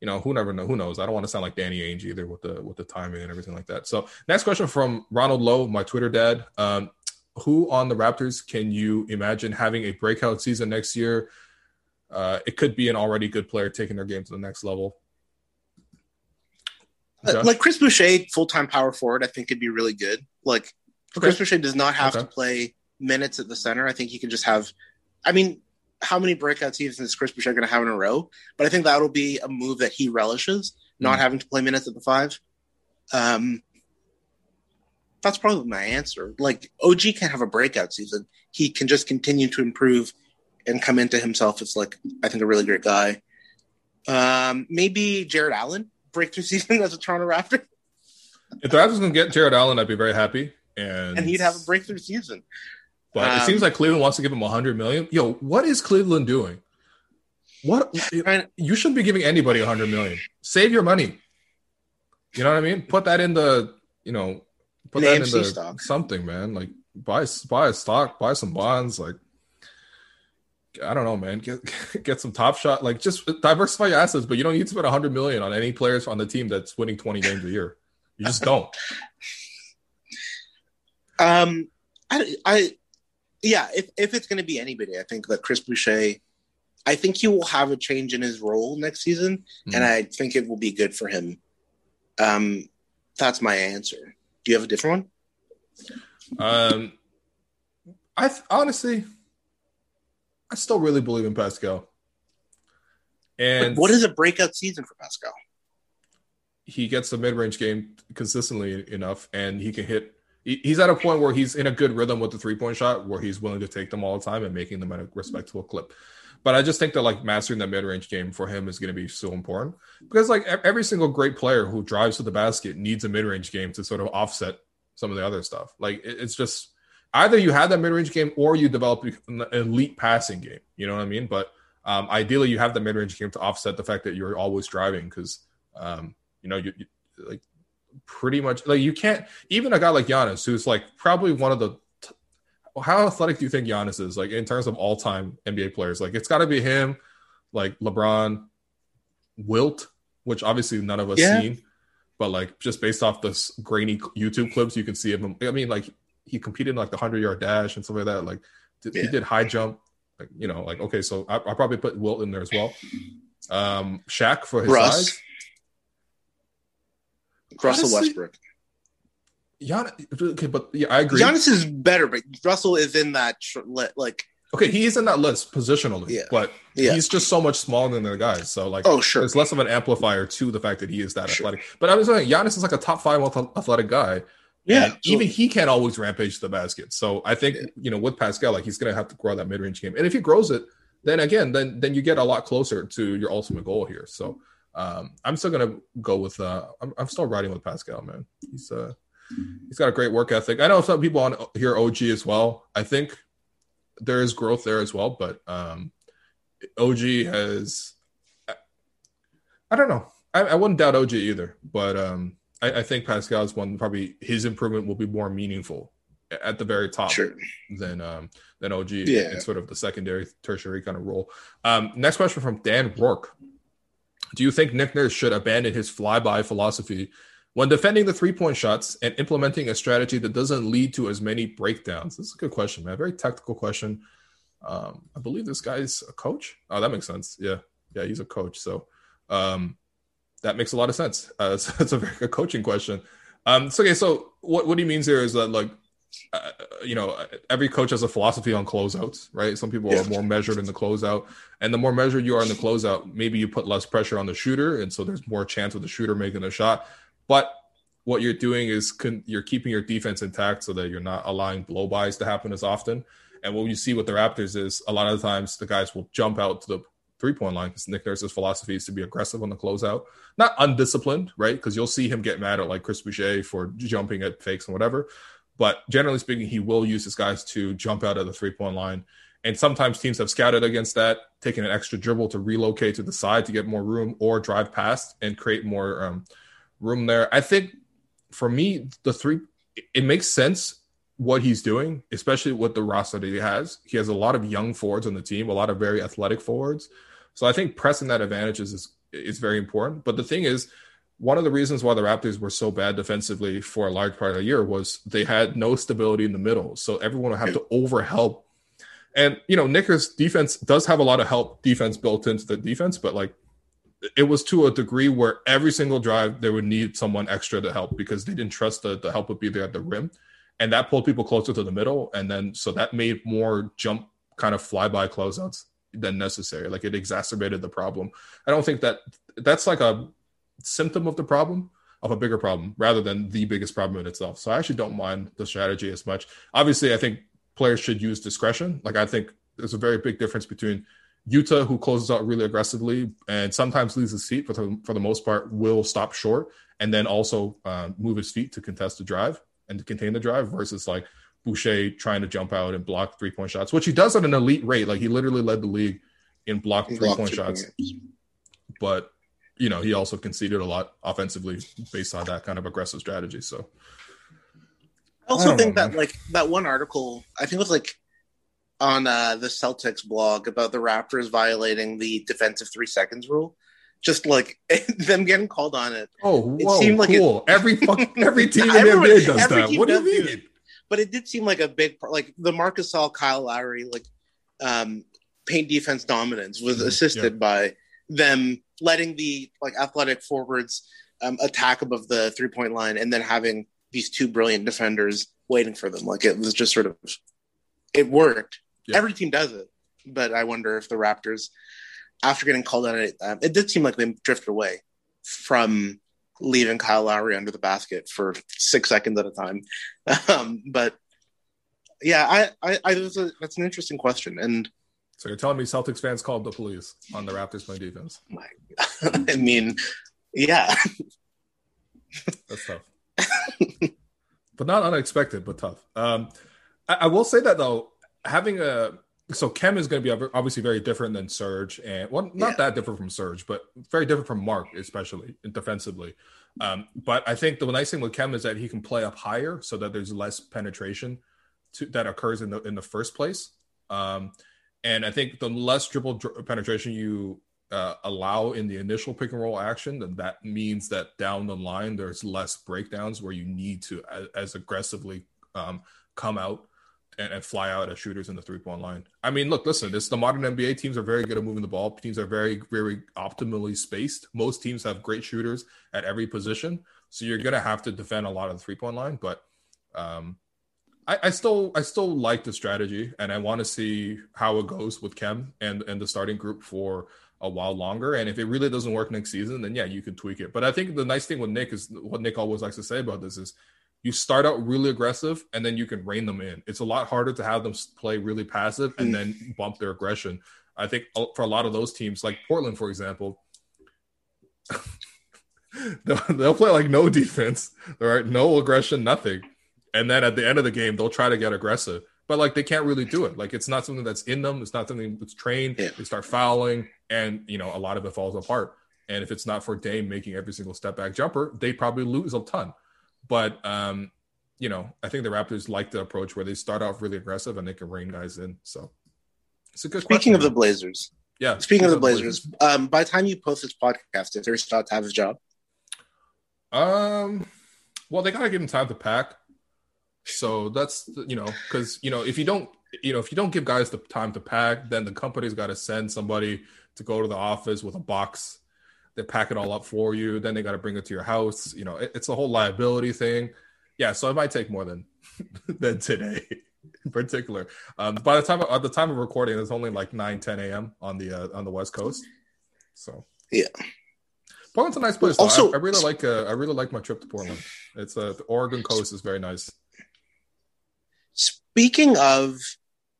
you know, who never know, who knows? I don't want to sound like Danny Ainge either with the with the timing and everything like that. So, next question from Ronald Lowe, my Twitter dad. Um, who on the Raptors can you imagine having a breakout season next year? Uh, it could be an already good player taking their game to the next level. Uh, like Chris Boucher, full time power forward, I think could be really good. Like okay. Chris Boucher does not have okay. to play minutes at the center. I think he can just have. I mean, how many breakout seasons is Chris Boucher going to have in a row? But I think that'll be a move that he relishes, not mm. having to play minutes at the five. Um, that's probably my answer. Like OG can't have a breakout season. He can just continue to improve and come into himself as like I think a really great guy. Um, maybe Jarrett Allen breakthrough *laughs* season as a Toronto Raptor. If the Raptors can get Jarrett Allen, I'd be very happy, and and he'd have a breakthrough season. But um, it seems like Cleveland wants to give him 100 million. Yo, what is Cleveland doing? What you shouldn't be giving anybody 100 million. Save your money. You know what I mean? Put that in the you know put that into stock. something, man. Like buy buy a stock, buy some bonds. Like I don't know, man. Get *laughs* get some top shot. Like just diversify your assets, but you don't need to spend hundred million on any players on the team that's winning twenty games a year. You just don't. *laughs* Um, I, I, yeah. If if it's going to be anybody, I think that Chris Boucher. I think he will have a change in his role next season, mm-hmm. and I think it will be good for him. Um, that's my answer. Do you have a different one? Um, I th- honestly, I still really believe in Pascal. And but what is a breakout season for Pascal? He gets the mid-range game consistently enough, and he can hit he's at a point where he's in a good rhythm with the three point shot, where he's willing to take them all the time and making them at a respectable clip. But I just think that like mastering that mid range game for him is going to be so important because like every single great player who drives to the basket needs a mid range game to sort of offset some of the other stuff. Like it's just either you have that mid range game or you develop an elite passing game. You know what I mean? But um, ideally, you have the mid range game to offset the fact that you're always driving because um, you know you, you like pretty much like you can't even a guy like Giannis who's like probably one of the how athletic do you think Giannis is? Like in terms of all time NBA players, like it's got to be him, like LeBron, Wilt, which obviously none of us yeah. seen, but like just based off this grainy YouTube clips, you can see him. I mean, like he competed in like the hundred yard dash and stuff like that. Like yeah. he did high jump. Like you know, like okay, so I, I probably put Wilt in there as well. Um, Shaq for his Russ. size. Russell Westbrook. Giannis, okay, but yeah, I agree. Giannis is better, but Russell is in that like. Okay, he's in that list positionally, yeah. but yeah. he's just so much smaller than the guys. So like, oh sure, it's less of an amplifier to the fact that he is that sure. athletic. But I was saying, Giannis is like a top five athletic guy. Yeah, even he can't always rampage the basket. So I think yeah. you know with Pascal, like he's gonna have to grow that mid range game, and if he grows it, then again, then then you get a lot closer to your ultimate goal here. So um, I'm still gonna go with. Uh, I'm, I'm still riding with Pascal, man. He's uh He's got a great work ethic. I know some people on here OG as well. I think there is growth there as well, but um, OG has. I don't know. I, I wouldn't doubt OG either, but um, I, I think Pascal's one probably his improvement will be more meaningful at the very top sure. than um, than OG. Yeah, it's sort of the secondary, tertiary kind of role. Um, next question from Dan Rourke. Do you think Nick Nurse should abandon his flyby philosophy when defending the three point shots and implementing a strategy that doesn't lead to as many breakdowns? This is a good question, man. Very technical question. Um, I believe this guy's a coach. Oh, that makes sense. Yeah. Yeah, he's a coach. So um, that makes a lot of sense. Uh, *laughs* so it's a very good coaching question. Um, so, okay, so what, what he means here is that, like, uh, you know, every coach has a philosophy on closeouts, right? Some people yeah. are more measured in the closeout, and the more measured you are in the closeout, maybe you put less pressure on the shooter, and so there's more chance of the shooter making a shot. But what you're doing is con- you're keeping your defense intact so that you're not allowing blow bys to happen as often. And what you see with the Raptors is a lot of the times the guys will jump out to the three point line because Nick Nurse's philosophy is to be aggressive on the closeout, not undisciplined, right? Because you'll see him get mad at like Chris Boucher for jumping at fakes and whatever. But generally speaking, he will use his guys to jump out of the three point line. And sometimes teams have scouted against that, taking an extra dribble to relocate to the side to get more room or drive past and create more um, room there. I think for me, the three it makes sense what he's doing, especially with the roster that he has. He has a lot of young forwards on the team, a lot of very athletic forwards. So I think pressing that advantage is is, is very important. But the thing is, one of the reasons why the Raptors were so bad defensively for a large part of the year was they had no stability in the middle. So everyone would have to overhelp. And you know, Nick Nurse's defense does have a lot of help defense built into the defense, but like it was to a degree where every single drive they would need someone extra to help because they didn't trust the, the help would be there at the rim. And that pulled people closer to the middle. And then so that made more jump kind of flyby closeouts than necessary. Like it exacerbated the problem. I don't think that that's like a symptom of the problem of a bigger problem rather than the biggest problem in itself. So I actually don't mind the strategy as much. Obviously, I think players should use discretion. Like I think there's a very big difference between Yuta, who closes out really aggressively and sometimes leaves his feet, but for the most part, will stop short and then also uh, move his feet to contest the drive and to contain the drive versus like Boucher trying to jump out and block three point shots, which he does at an elite rate. Like he literally led the league in blocked three point shots. But, you know, he also conceded a lot offensively based on that kind of aggressive strategy. So I also I think know, that, man. like, that one article, I think it was like on uh, the Celtics blog about the Raptors violating the defensive three seconds rule. Just like *laughs* them getting called on it. Oh, whoa, it seemed like cool. It, *laughs* every every team in the NBA does that. What do you mean? Do but it did seem like a big part. Like the Marc Gasol Kyle Lowry, like um, paint defense dominance was mm-hmm. assisted yeah. by them letting the like athletic forwards um, attack above the three point line, and then having these two brilliant defenders waiting for them. Like it was just sort of it worked yeah. Every team does it, but I wonder if the Raptors, after getting called on it, um, it did seem like they drifted away from leaving Kyle Lowry under the basket for six seconds at a time. *laughs* Um, but yeah, I, I, I that's, a, that's an interesting question. And so you're telling me Celtics fans called the police on the Raptors playing defense? *laughs* My, *laughs* I mean, yeah, *laughs* that's tough, but not unexpected, but tough. Um, I, I will say that though, having a so Khem is going to be obviously very different than Serge, and well, not yeah. that different from Serge, but very different from Mark, especially defensively. Um, but I think the nice thing with Khem is that he can play up higher, so that there's less penetration to, that occurs in the in the first place. Um, and I think the less dribble dr- penetration you uh, allow in the initial pick and roll action, then that means that down the line there's less breakdowns where you need to as, as aggressively um, come out and, and, fly out as shooters in the three point line. I mean, look, listen, this the modern NBA teams are very good at moving the ball. Teams are very, very optimally spaced. Most teams have great shooters at every position, so you're gonna have to defend a lot of the three point line. But um, I, I, still, I still like the strategy, and I want to see how it goes with Khem and and the starting group for a while longer. And if it really doesn't work next season, then yeah, you can tweak it. But I think the nice thing with Nick is what Nick always likes to say about this is you start out really aggressive and then you can rein them in. It's a lot harder to have them play really passive and then mm. bump their aggression. I think for a lot of those teams, like Portland, for example, *laughs* they'll, they'll, play like no defense, all right, no aggression, nothing. And then at the end of the game, they'll try to get aggressive, but like they can't really do it. Like it's not something that's in them. It's not something that's trained. Yeah. They start fouling, and you know a lot of it falls apart. And if it's not for Dame making every single step back jumper, they probably lose a ton. But um, you know, I think the Raptors like the approach where they start off really aggressive and they can rein guys in. So it's a good. Speaking question. of the Blazers, yeah. Speaking of the Blazers, Blazers, um, by the time you post this podcast, is Terry to have his job? Um, well, they gotta give him time to pack. So that's you know because you know if you don't you know if you don't give guys the time to pack, then the company's got to send somebody to go to the office with a box they pack it all up for you. Then they got to bring it to your house. You know, it, it's a whole liability thing. Yeah, so it might take more than *laughs* than today in particular. Um, by the time at the time of recording, it's only like 9, 10 a.m. on the uh, on the West Coast. So yeah, Portland's a nice place. Also, I, I, really like uh, I really like my trip to Portland. It's uh, the Oregon coast is very nice. Speaking of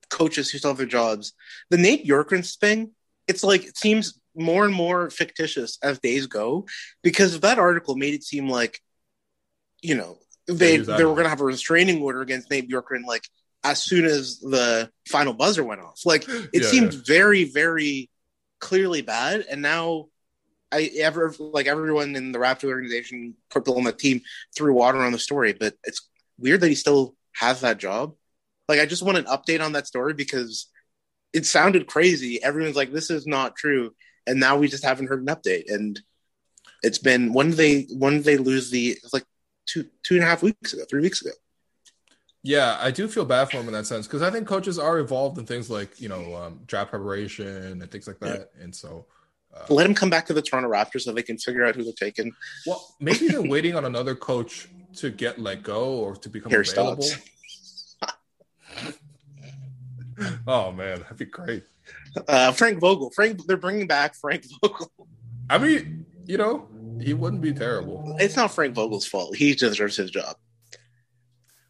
coaches who still have their jobs, the Nate Bjorkgren thing, it's like it seems more and more fictitious as days go because that article made it seem like you know they they were going to have a restraining order against Nate Bjorkgren like as soon as the final buzzer went off. Like *gasps* it yeah, seemed yeah. very very clearly bad, and now I ever like everyone in the Raptor organization, purple on the team threw water on the story, but it's weird that he still has that job. Like I just want an update on that story because it sounded crazy. Everyone's like, "This is not true," and now we just haven't heard an update. And it's been when they when they lose the like two two and a half weeks ago, three weeks ago. Yeah, I do feel bad for him in that sense because I think coaches are involved in things like you know um, draft preparation and things like that, yeah. and so. Uh, Let him come back to the Toronto Raptors so they can figure out who they're taking. Well, maybe they're waiting on another coach to get let go or to become Harry available. Oh man, that'd be great. Uh, Frank Vogel. Frank, they're bringing back Frank *laughs* Vogel. I mean, you know, he wouldn't be terrible. It's not Frank Vogel's fault. He deserves his job.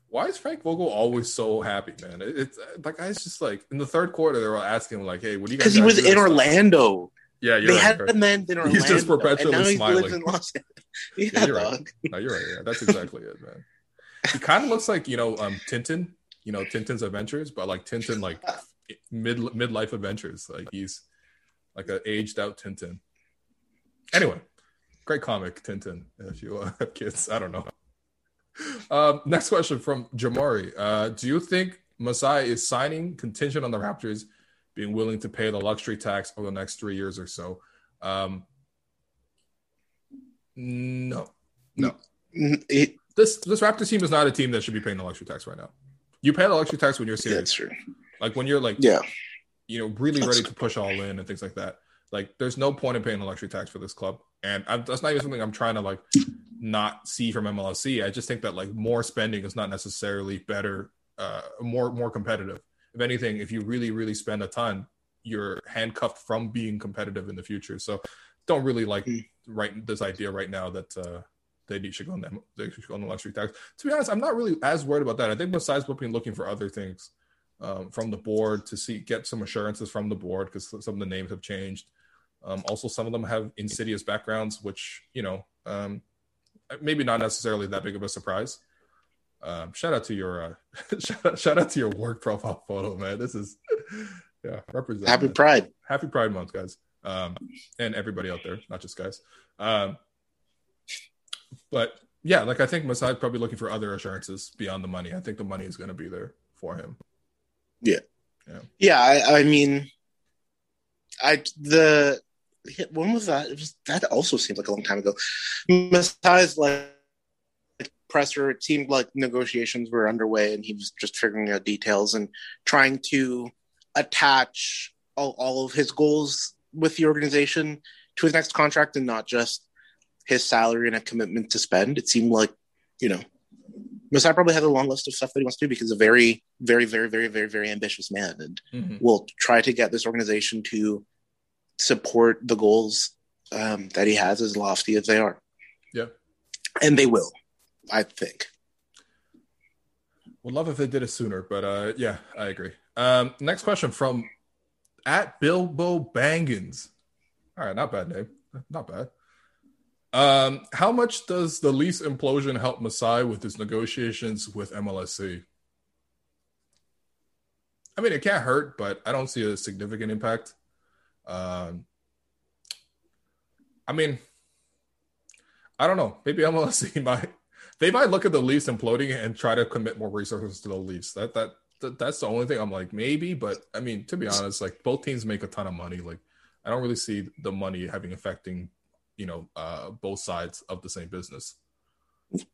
Why is Frank Vogel always so happy, man? It's like I was just like in the third quarter they were asking him like, "Hey, what do you guys?" Because he was in Orlando. Yeah, they right, had right. him then in Orlando. He's just perpetually and now smiling. He lives in Los yeah, yeah, you're right. No, you're right. Yeah, that's exactly it, man. He kind of looks like you know um, Tintin, you know Tintin's Adventures, but like Tintin like mid midlife adventures. Like he's like an aged out Tintin. Anyway, great comic Tintin. If you uh, have kids, I don't know. Um, next question from Jamari. Uh, do you think Masai is signing contingent on the Raptors being willing to pay the luxury tax over the next three years or so? Um, no, no. It, this this Raptors team is not a team that should be paying the luxury tax right now. You pay the luxury tax when you're serious. That's true. Like when you're like, yeah, you know, really that's ready to push all in and things like that. Like, there's no point in paying the luxury tax for this club, and I'm, that's not even something I'm trying to like not see from MLSE. I just think that like more spending is not necessarily better, uh, more more competitive. If anything, if you really really spend a ton, you're handcuffed from being competitive in the future. So, don't really like mm. right this idea right now that uh, they should go on them. They should go on the luxury tax. To be honest, I'm not really as worried about that. I think besides been looking for other things um, from the board to see get some assurances from the board because some of the names have changed. Um, also, some of them have insidious backgrounds, which you know um, maybe not necessarily that big of a surprise. Um, shout out to your uh, *laughs* shout, out, shout out to your work profile photo, man. This is *laughs* yeah, represent. Happy Pride. Happy Pride Month, guys, um, and everybody out there, not just guys. Um, but yeah, like I think Masai's probably looking for other assurances beyond the money. I think the money is going to be there for him. Yeah, yeah, yeah. I, I mean, I the when was that? It was that also seemed like a long time ago. Masai's like presser, it seemed like negotiations were underway, and he was just figuring out details and trying to attach all, all of his goals with the organization to his next contract and not just his salary and a commitment to spend. It seemed like, you know, Masai probably has a long list of stuff that he wants to do because he's a very, very, very, very, very, very ambitious man and mm-hmm. will try to get this organization to support the goals um, that he has as lofty as they are. Yeah. And they will, I think. Would love if they did it sooner, but uh, yeah, I agree. Um, next question from at Bilbo Bangans. All right, not bad name. Not bad. Um, how much does the Leafs implosion help Masai with his negotiations with MLSE? I mean, it can't hurt, but I don't see a significant impact. Um, I mean, I don't know. Maybe MLSE *laughs* might they might look at the Leafs imploding and try to commit more resources to the Leafs. That that that's the only thing I'm like maybe, but I mean to be honest, like both teams make a ton of money. Like I don't really see the money having affecting you know uh, both sides of the same business.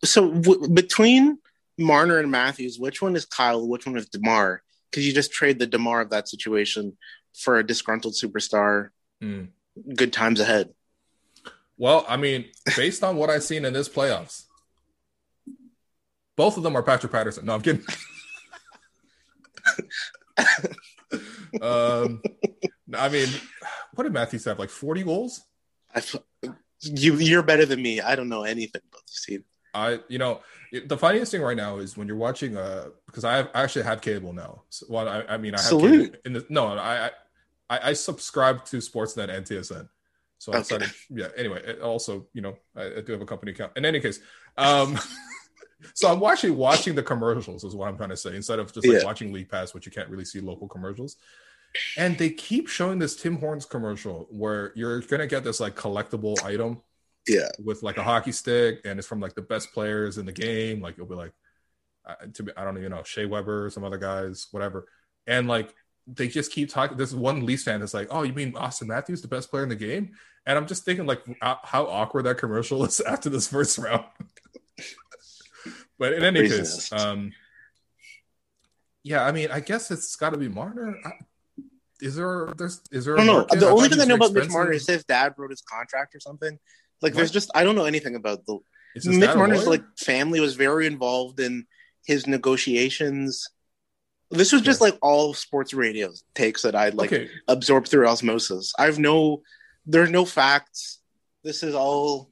So w- between Marner and Matthews, which one is Kyle? Which one is DeMar? Because you just trade the DeMar of that situation for a disgruntled superstar. Mm. Good times ahead. Well, I mean, based on what I've seen in this playoffs, both of them are Patrick Patterson. No, I'm kidding. *laughs* *laughs* um, I mean, what did Matthews have? Like 40 goals? I, you, you're better than me. I don't know anything about this team. I, you know, the funniest thing right now is when you're watching, uh, because I, have, I actually have cable now. So, well, I, I mean, I have Salute. in the no, I, I, I subscribe to Sportsnet and TSN. So okay. I started, yeah. Anyway, also, you know, I, I, do have a company account. In any case, um, *laughs* so I'm actually watching the commercials, is what I'm trying to say, instead of just like yeah. watching League Pass, which you can't really see local commercials. And they keep showing this Tim Hortons commercial where you're gonna get this like collectible item, yeah, with like a hockey stick, and it's from like the best players in the game. Like it'll be like, uh, to be, I don't even know Shea Weber, some other guys, whatever. And like they just keep talking. There's one Leafs fan that's like, "Oh, you mean Auston Matthews, the best player in the game?" And I'm just thinking like how awkward that commercial is *laughs* after this first round. *laughs* But in any case, um, yeah, I mean, I guess it's got to be Marner. I, is there? There's is there? I don't know. The only thing I know about Mitch Marner is his dad wrote his contract or something. Like, what? there's just I don't know anything about the. Mitch Marner's like family was very involved in his negotiations. This was just like all sports radio takes that I'd like okay. absorb through osmosis. I've no, there's no facts. This is all,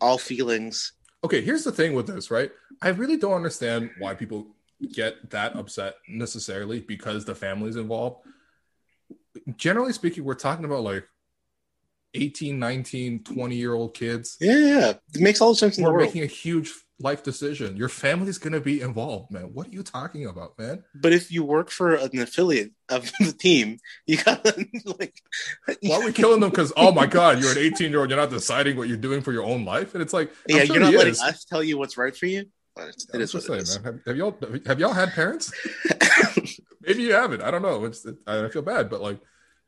all feelings okay, here's the thing with this, right? I really don't understand why people get that upset necessarily because the family's involved. Generally speaking, we're talking about like 18, 19, 20 year old kids. Yeah, yeah. It makes all the sense in we're the world. making a huge life decision. Your family's going to be involved, man. What are you talking about, man? But if you work for an affiliate of *laughs* the team, you got *laughs* like. Why are we killing them? Because oh my god, you're an 18 year old. You're not deciding what you're doing for your own life, and it's like yeah, sure you're not letting is. us tell you what's right for you. But it is what it. Have, have, y'all have y'all had parents? *laughs* Maybe you haven't. I don't know. It's it, I feel bad, but like.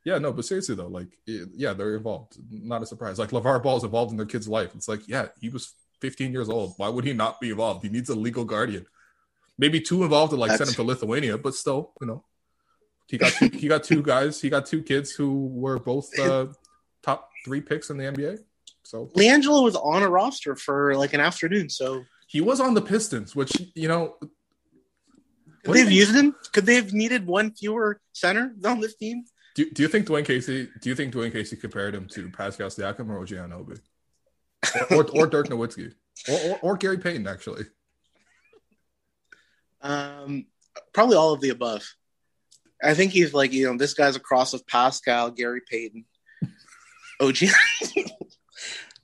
Yeah, no, but seriously though, like, yeah, they're involved. Not a surprise. Like LeVar Ball is involved in their kid's life. It's like, yeah, he was 15 years old. Why would he not be involved? He needs a legal guardian. Maybe two involved to like That's... send him to Lithuania, but still, you know, he got two, he got two guys. He got two kids who were both uh, top three picks in the NBA. So LiAngelo was on a roster for like an afternoon. So he was on the Pistons, which you know. Could they've used him? Could they have needed one fewer center on this team? Do, do you think Dwane Casey? Do you think Dwane Casey compared him to Pascal Siakam or OG Anunoby? or, or, or Dirk Nowitzki. or, or, or Gary Payton actually. Um, probably all of the above. I think he's like you know this guy's a cross of Pascal, Gary Payton, *laughs* OG.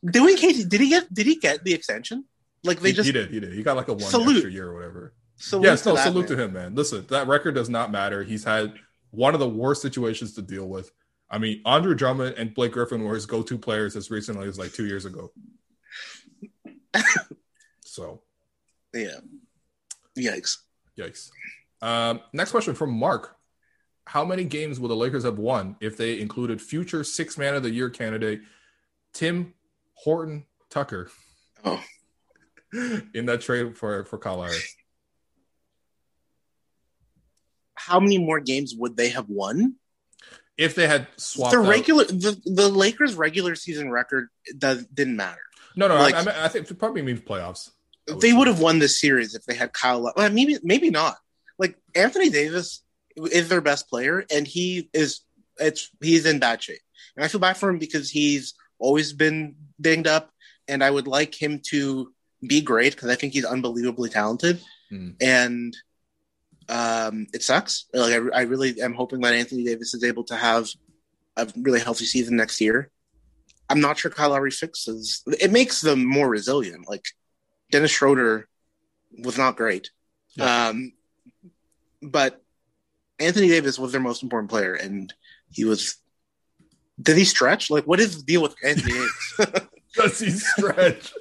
Dwane Casey, did he get did he get the extension? Like they he, just he did, he did. He got like a one Salute. extra year or whatever. Salute yes, no, salute man. to him, man. Listen, that record does not matter. He's had one of the worst situations to deal with. I mean, Andre Drummond and Blake Griffin were his go-to players as recently as like two years ago. *laughs* so, Yeah. Yikes. yikes. Um, next question from Mark. How many games will the Lakers have won if they included future six man of the year candidate Tim Horton Tucker Oh, *laughs* in that trade for for Kyle Lowry? How many more games would they have won? If they had swapped The out- regular the, the Lakers regular season record does didn't matter. no, no, like- I, I, I think it probably means playoffs. Would They would have won this series if they had Kyle. Well, maybe maybe not. Like Anthony Davis is their best player, and he is it's he's in bad shape. And I feel bad for him because he's always been dinged up, and I would like him to be great because I think he's unbelievably talented. Mm. And um, it sucks. Like I, I really am hoping that Anthony Davis is able to have a really healthy season next year. I'm not sure Kyle Lowry fixes. It makes them more resilient. Like Dennis Schroeder was not great, Yeah. um, but Anthony Davis was their most important player, and he was. Did he stretch? Like, what is the deal with Anthony *laughs* Davis? Does he stretch?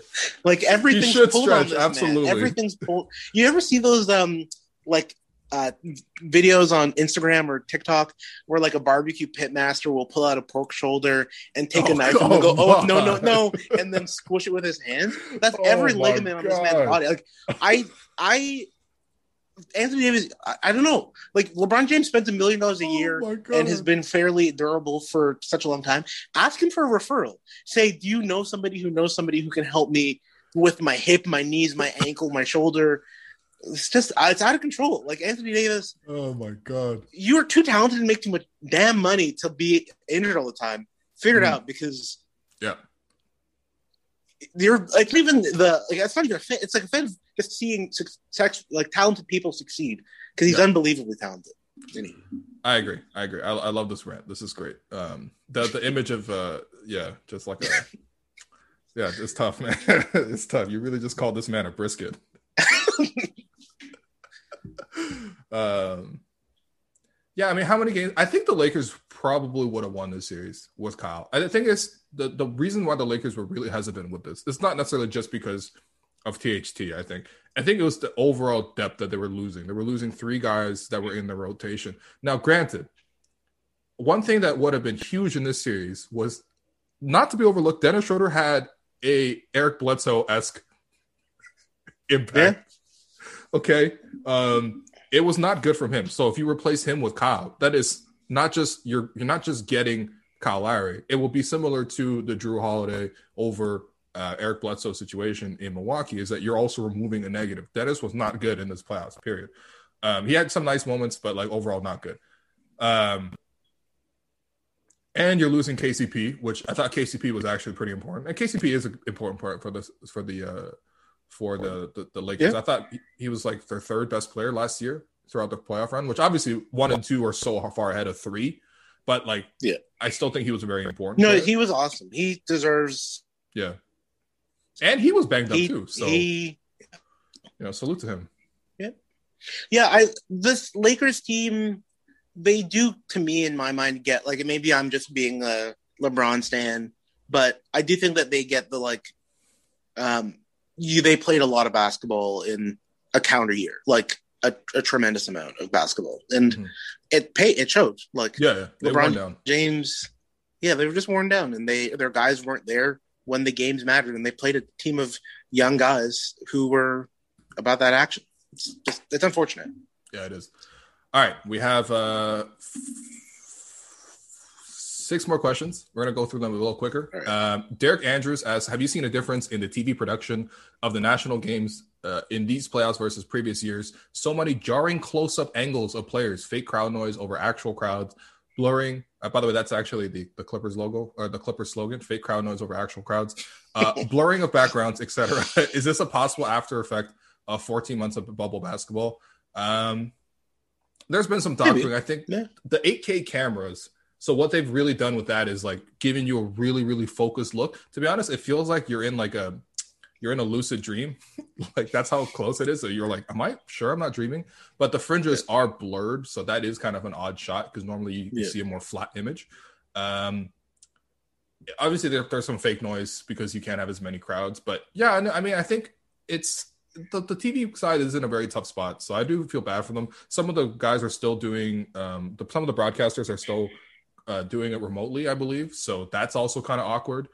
like everything's should pulled on stretch, this absolutely. man. Everything's pulled. You ever see those um like uh videos on Instagram or TikTok where like a barbecue pit master will pull out a pork shoulder and take Oh, a knife and *laughs* go, come oh no no no, and then squish it with his hands. That's Oh, every ligament on this man's body. Like I I Anthony Davis, I, I don't know. Like LeBron James spends a million dollars a Oh, year God. and has been fairly durable for such a long time. Ask him for a referral. Say, do you know somebody who knows somebody who can help me with my hip, my knees, my ankle, my shoulder? It's just uh, it's out of control. Like Anthony Davis, Oh my god. you are too talented and make too much damn money to be injured all the time. Figure it Mhm. out because Yeah. you're like even the like it's not even a fan. It's like a fan of just seeing success, like talented people succeed because he's Yeah. unbelievably talented. I agree. I agree. I, I love this rant. This is great. Um, the the image of uh, yeah, just like a *laughs* yeah, it's tough, man. *laughs* it's tough. You really just called this man a brisket. *laughs* um, yeah, I mean, how many games? I think the Lakers probably would have won this series with Kyle. I think it's the the reason why the Lakers were really hesitant with this. It's not necessarily just because of THT. I think. I think it was the overall depth that they were losing. They were losing three guys that were in the rotation. Now, granted, one thing that would have been huge in this series was not to be overlooked. Dennis Schroeder had a Eric Bledsoe esque *laughs* impact. Okay, um, it was not good from him. So if you replace him with Kyle, that is not just you're you're not just getting Kyle Lowry. It will be similar to the Jrue Holiday over uh, Eric Bledsoe situation in Milwaukee. Is that you're also removing a negative. Dennis was not good in this playoffs. Period. Um, he had some nice moments, but like overall not good. Um, and you're losing KCP, which I thought KCP was actually pretty important. And KCP is an important part for this for the uh, for the the, the Lakers. Yeah. I thought he- he was like their third best player last year throughout the playoff run, which obviously one and two are so far ahead of three. But like, Yeah. I still think he was very important. No, he was awesome. He deserves. yeah, and he was banged up too. So he you know, salute to him. Yeah, yeah i this lakers team they do to me in my mind get like maybe i'm just being a lebron stan but i do think that they get the like um you they played a lot of basketball in a counter year like a, a tremendous amount of basketball and Mhm. it pay it showed like Yeah, yeah. They LeBron- james yeah they were just worn down and they their guys weren't there when the games mattered and they played a team of young guys who were about that action it's just it's unfortunate Yeah, it is. All right, we have uh six more questions. We're gonna go through them a little quicker. Right. Um, Derek Andrews asks, "Have you seen a difference in the TV production of the national games uh, in these playoffs versus previous years? So many jarring close-up angles of players, fake crowd noise over actual crowds, blurring Uh, by the way, that's actually the, the Clippers logo or the Clippers slogan: "Fake crowd noise over actual crowds." Uh, *laughs* blurring of backgrounds, etc. *laughs* Is this a possible after effect of 14 months of bubble basketball? Um, there's been some doctoring. I think Yeah. the 8K cameras. So what they've really done with that is like giving you a really really focused look. To be honest, it feels like you're in like a you're in a lucid dream. *laughs* like that's how close it is. So you're like, am I sure I'm not dreaming? But the fringes are blurred, so that is kind of an odd shot because normally you, you Yeah. see a more flat image. Um, obviously there, there's some fake noise because you can't have as many crowds, but yeah, I I mean, I think it's the, the TV side is in a very tough spot, so I do feel bad for them. Some of the guys are still doing, um, the, some of the broadcasters are still uh, doing it remotely, I believe. So that's also kind of awkward.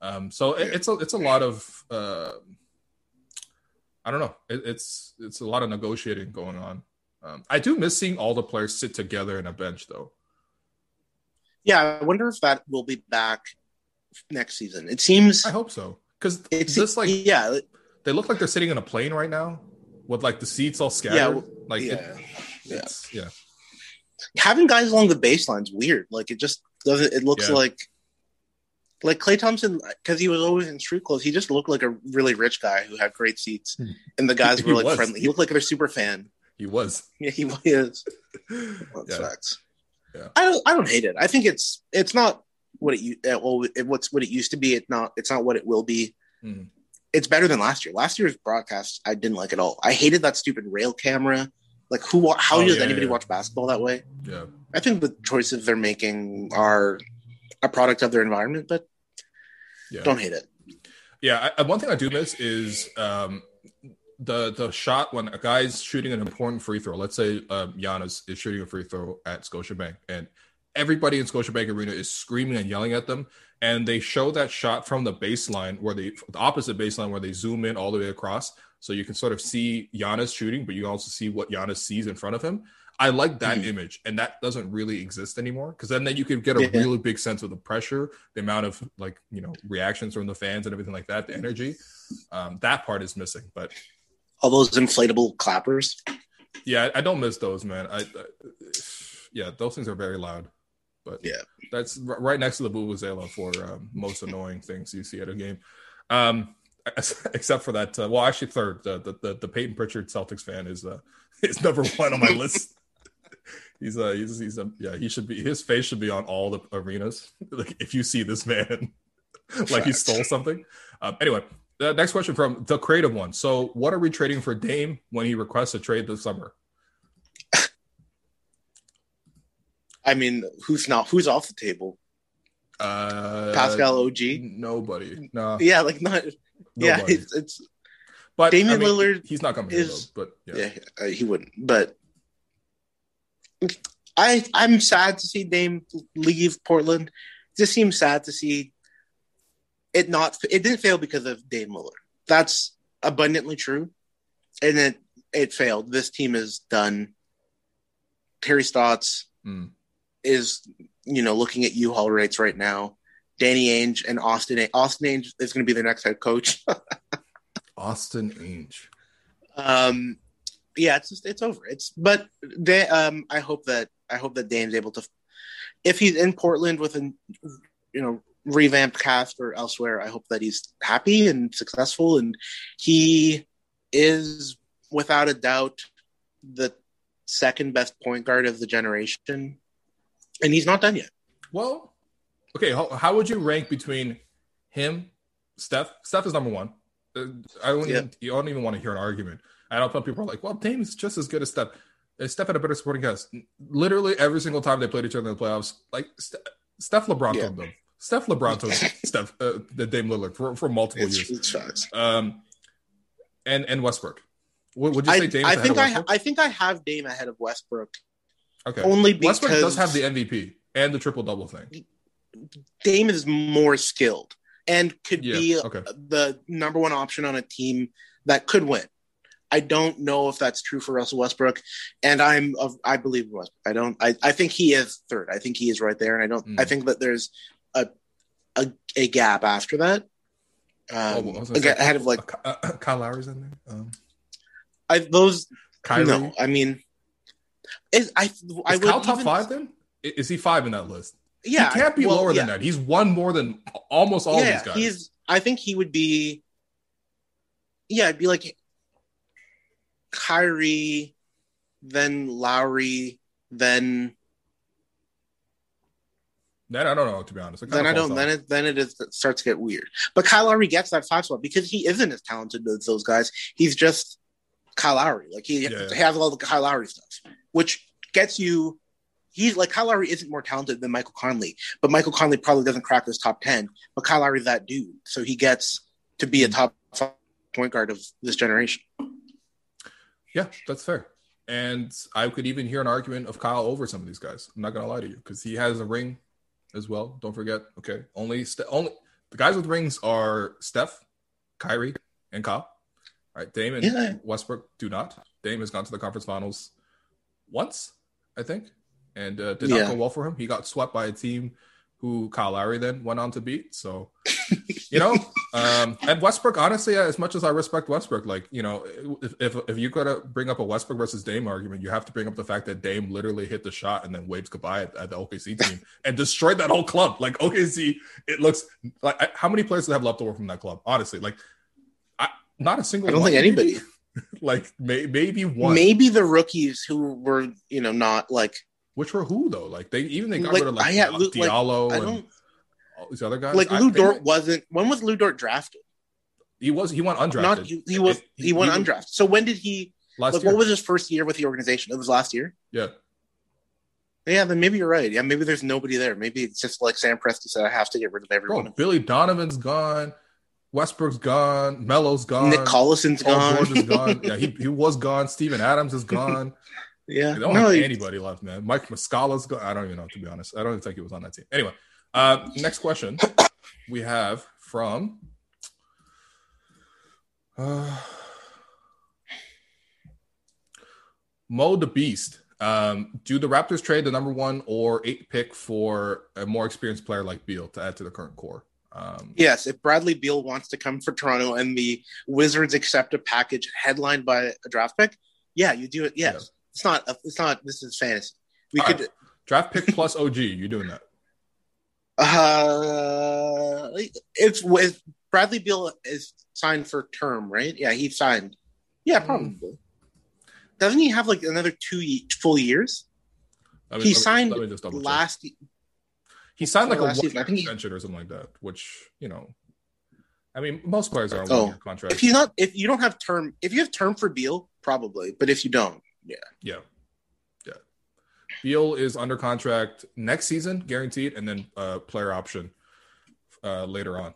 Um, so it, it's a it's a lot of uh, I don't know. It, it's it's a lot of negotiating going on. Um, I do miss seeing all the players sit together in a bench, though. Yeah, I wonder if that will be back next season. It seems I hope so because it's this like yeah, they look like they're sitting in a plane right now with like the seats all scattered. Yeah, like it- yeah. yeah. Having guys along the baseline's weird. Like it just doesn't. It looks Yeah. like like Klay Thompson because he was always in street clothes. He just looked like a really rich guy who had great seats, and the guys were like was. friendly. He looked like a super fan. He was. Yeah, he is. *laughs* That Yeah. sucks. Yeah. I don't. I don't hate it. I think it's it's not what it uh, well it, what's what it used to be. It's not. It's not what it will be. Mhm. It's better than last year. Last year's broadcast I didn't like at all. I hated that stupid rail camera. Like who? How Oh, does yeah, anybody yeah. watch basketball that way? Yeah. I think the choices they're making are a product of their environment, but Yeah. don't hate it. Yeah, I, one thing I do miss is um, the the shot when a guy's shooting an important free throw. Let's say um, Giannis is shooting a free throw at Scotiabank, and everybody in Scotiabank Arena is screaming and yelling at them, and they show that shot from the baseline where they the opposite baseline where they zoom in all the way across, so you can sort of see Giannis shooting, but you also see what Giannis sees in front of him. I like that Mhm. image, and that doesn't really exist anymore because then, then you can get a Yeah. really big sense of the pressure, the amount of like you know reactions from the fans and everything like that, the energy. Um, that part is missing, but All those inflatable clappers. yeah, I, don't miss those, man. I, I yeah, those things are very loud, but Yeah. that's right next to the Vuvuzela for um, most annoying things you see at a game. Um, except for that, uh, well, actually, third, the, the the the Payton Pritchard Celtics fan is uh *laughs* is number one on my *laughs* list. *laughs* He's uh he's he's a, yeah he should be his face should be on all the arenas. like if you see this man, like he stole something. Um, anyway, the next question from the creative one. So, what are we trading for Dame when he requests a trade this summer? I mean, who's not? Who's off the table? Uh, Pascal OG. Nobody. No. Yeah, like not. Yeah, it's, it's but Damian I mean, Lillard He's not coming here is- though. But yeah. yeah, uh, he wouldn't. But I I'm sad to see Dame leave Portland. It just seems sad to see it not. It didn't fail because of Dame Lillard. That's abundantly true, and it it failed. This team is done. Terry Stotts Mm. is you know looking at U-Haul rates right now. Danny Ainge and Austin Austin Ainge is going to be their next head coach. *laughs* Austin Ainge. um yeah it's just it's over. It's but they um i hope that i hope that dame's able to if he's in portland with a you know revamped cast or elsewhere i hope that he's happy and successful. And he is without a doubt the second best point guard of the generation. And he's not done yet. Well, okay. How, how would you rank between him, Steph? Steph is number one. Uh, I don't Yeah. even, you don't even want to hear an argument. I know some people are like, "Well, Dame is just as good as Steph." Steph had a better supporting cast? Literally every single time they played each other in the playoffs, like Ste- Steph LeBron Yeah. told them. Steph LeBron told *laughs* Steph uh, the Dame Lillard for, for multiple it's, years. Um, and and Westbrook. Would, would you I, say Dame? I think I? I think I have Dame ahead of Westbrook okay. only because Westbrook does have the MVP and the triple double thing. Dame is more skilled and could Yeah, be okay. the number one option on a team that could win. I don't know if that's true for Russell Westbrook, and I'm of I believe Westbrook. I don't. I, I think he is third. I think he is right there, and I don't. Mm. I think that there's a a, a gap after that. Oh, Um, I was gonna aga- say, ahead of like uh, uh, Kyle Lowry's in there. Um, I those. Kyrie. No, I mean, it, I I Is would Kyle top even- five then? Is he five in that list? Yeah, he can't be well, lower yeah. than that. He's won more than almost all yeah, these guys. he's. I think he would be. Yeah, it'd be like Kyrie, then Lowry, then Then I don't know to be honest. Then I don't. falls Then it then it is, it starts to get weird. But Kyle Lowry gets that five spot because he isn't as talented as those guys. He's just Kyle Lowry. Like he, Yeah. has all the Kyle Lowry stuff, which gets you. He's like Kyle Lowry isn't more talented than Michael Conley, but Michael Conley probably doesn't crack this top ten. But Kyle Lowry's that dude, so he gets to be a top point guard of this generation. Yeah, that's fair. And I could even hear an argument of Kyle over some of these guys. I'm not gonna lie to you because he has a ring as well. Don't forget. Okay, only Ste- only the guys with rings are Steph, Kyrie, and Kyle. All right, Dame and Yeah. Westbrook do not. Dame has gone to the conference finals once, I think, and uh, did Yeah. not go well for him. He got swept by a team who Kyle Lowry then went on to beat. So, you know, *laughs* um, and Westbrook, honestly, as much as I respect Westbrook, like, you know, if, if, if you got to bring up a Westbrook versus Dame argument, you have to bring up the fact that Dame literally hit the shot and then waves goodbye at, at the OKC *laughs* team and destroyed that whole club. Like, OKC, it looks like I- how many players have left over from that club? Honestly, like, I, not a single I don't one, think maybe. anybody. *laughs* like, may, maybe one. Maybe the rookies who were, you know, not like Which were who, though? Like, they even they got Like, rid of like I had Lu- like, Diallo I and don't all these other guys. like I- Lou they- Dort wasn't. When was Lu Dort drafted? He was, he went undrafted. Not he, he was It- he, went was- undrafted. So when did he? last Like, year. what was his first year with the organization? It was last year. yeah. Yeah, then maybe you're right. Yeah, maybe there's nobody there. Maybe it's just like Sam Presti said, I have to get rid of everyone. Bro, Billy Donovan's gone. Westbrook's gone. Melo's gone. Nick Collison's Paul gone. George is gone. *laughs* Yeah, he, he was gone. Steven Adams is gone. *laughs* yeah, They don't no, have he- anybody left, man. Mike Muscala's gone. I don't even know, to be honest. I don't even think he was on that team. Anyway, uh, next question *coughs* we have from. Uh, Mo the Beast. Um, do the Raptors trade the number one or eight pick for a more experienced player like Beal to add to the current core? Um, Yes, if Bradley Beal wants to come for Toronto and the Wizards accept a package headlined by a draft pick, yeah, you do it. Yes, Yeah. It's not. It's not. This is fantasy. We All could. right. Draft pick plus OG. You doing that? *laughs* Uh, it's with Bradley Beal is signed for term, right? Yeah, he signed. Yeah, Hmm. probably. Doesn't he have like another two ye- full years? He signed let me just double check. Last He signed like a last one season. I he- extension or something like that, which you know, I mean, most players are on Oh. one year contract. if he's not, if you don't have term, if you have term for Beal, probably. But if you don't, yeah, yeah, yeah. Beal is under contract next season, guaranteed, and then uh, player option uh, later on.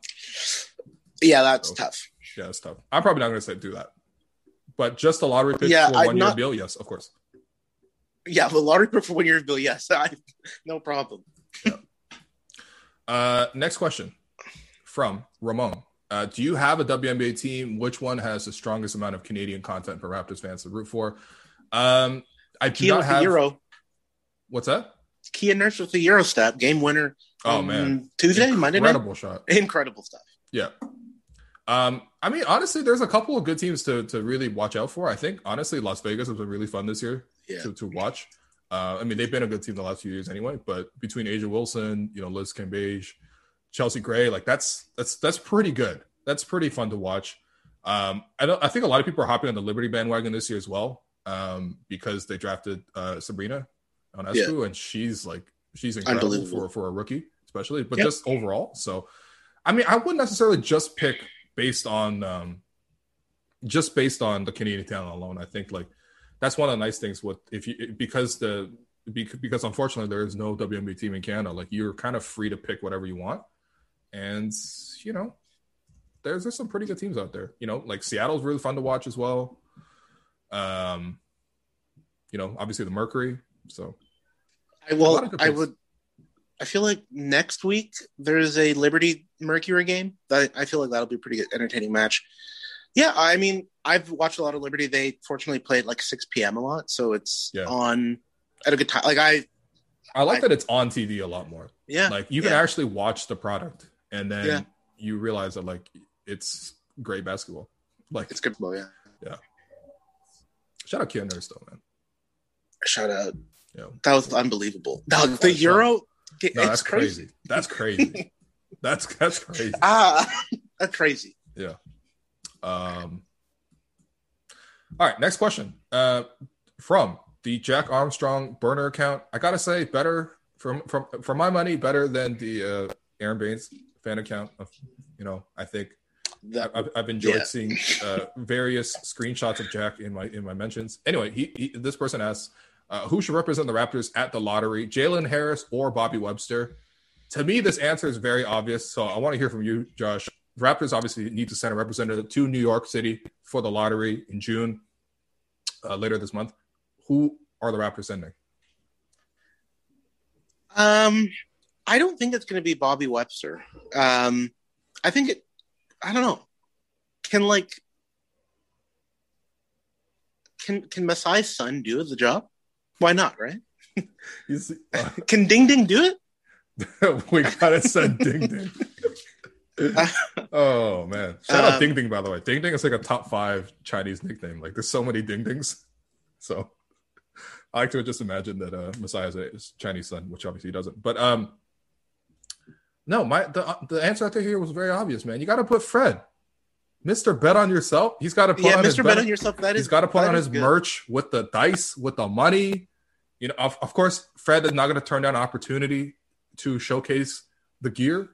yeah, that's Oh. tough. Yeah, that's tough. I'm probably not going to say do that, but just a lottery pick Yeah, for I'm one year not- Beal, yes, of course. Yeah, the lottery pick for one year Beal, yes, *laughs* I, no problem. Uh, next question from Ramon. Uh, do you have a WNBA team? Which one has the strongest amount of Canadian content for Raptors fans to root for? Um, I do Kia not have. Euro, What's that? Kia Nurse with the Euro step, game winner. Oh man, Tuesday, Monday night, incredible shot. incredible stuff. Yeah. Um, I mean, honestly, there's a couple of good teams to to really watch out for. I think honestly, Las Vegas has been really fun this year Yeah, to, to watch. Uh, I mean, they've been a good team the last few years anyway. But between A'ja Wilson, you know, Liz Cambage, Chelsea Gray, like that's that's that's pretty good. That's pretty fun to watch. Um, I don't. I think a lot of people are hopping on the Liberty bandwagon this year as well, um, because they drafted uh, Sabrina Ionescu, and she's like she's incredible for for a rookie, especially, but Yep. just overall. So, I mean, I wouldn't necessarily just pick based on um, just based on the Canadian talent alone. I think like that's one of the nice things with if you because the because unfortunately there is no WNBA team in Canada. Like you're kind of free to pick whatever you want, and you know there's there's some pretty good teams out there. You know, like Seattle's really fun to watch as well. Um, you know, obviously the Mercury. So I will. I would. I feel like next week there's a Liberty Mercury game. That I feel like that'll be a pretty good, entertaining match. Yeah, I mean, I've watched a lot of Liberty. They fortunately play at like 6 p.m. a lot, so it's Yeah. on at a good time. Like I, I like I- that it's on TV a lot more. yeah, Like you can yeah. actually watch the product, and then Yeah. you realize that like it's great basketball. Like it's good. yeah, yeah. Shout out Kia Nurse though, man. Shout out. Yeah. That was unbelievable. The shot. Euro, It's No, that's crazy. That's crazy. *laughs* that's that's crazy. Ah, that's crazy. Yeah. Um. All right. Next question. Uh, from the Jack Armstrong burner account. I gotta say, better from from for my money, better than the uh, Aron Baynes fan account. Of, you know, I think That, I've, I've enjoyed Yeah. seeing uh, various screenshots of Jack in my in my mentions. Anyway, he, he this person asks, uh, who should represent the Raptors at the lottery, Jalen Harris or Bobby Webster? To me, this answer is very obvious. So I want to hear from you, Josh. Raptors obviously need to send a representative to New York City for the lottery in June, uh, later this month. Who are the Raptors sending? Um, I don't think it's going to be Bobby Webster. Um, I think it. I don't know. Can like can can Masai's son do the job? Why not? Right? He's, *laughs* uh, Can Ding Ding do it? *laughs* we gotta send Ding Ding. *laughs* oh man! Shout out Um, Ding Ding by the way. Ding Ding is like a top five Chinese nickname. Like there's so many Ding Dings. So I like to just imagine that uh, Masai is a Chinese son, which obviously he doesn't. But um, no, my the uh, the answer I there here was very obvious, man. You got to put Fred, Mister Bet on yourself. He's got to put Yeah, on his Mr. Bet on yourself. That He's got to put on his good. merch with the dice, with the money. You know, of, of course, Fred is not going to turn down an opportunity to showcase the gear.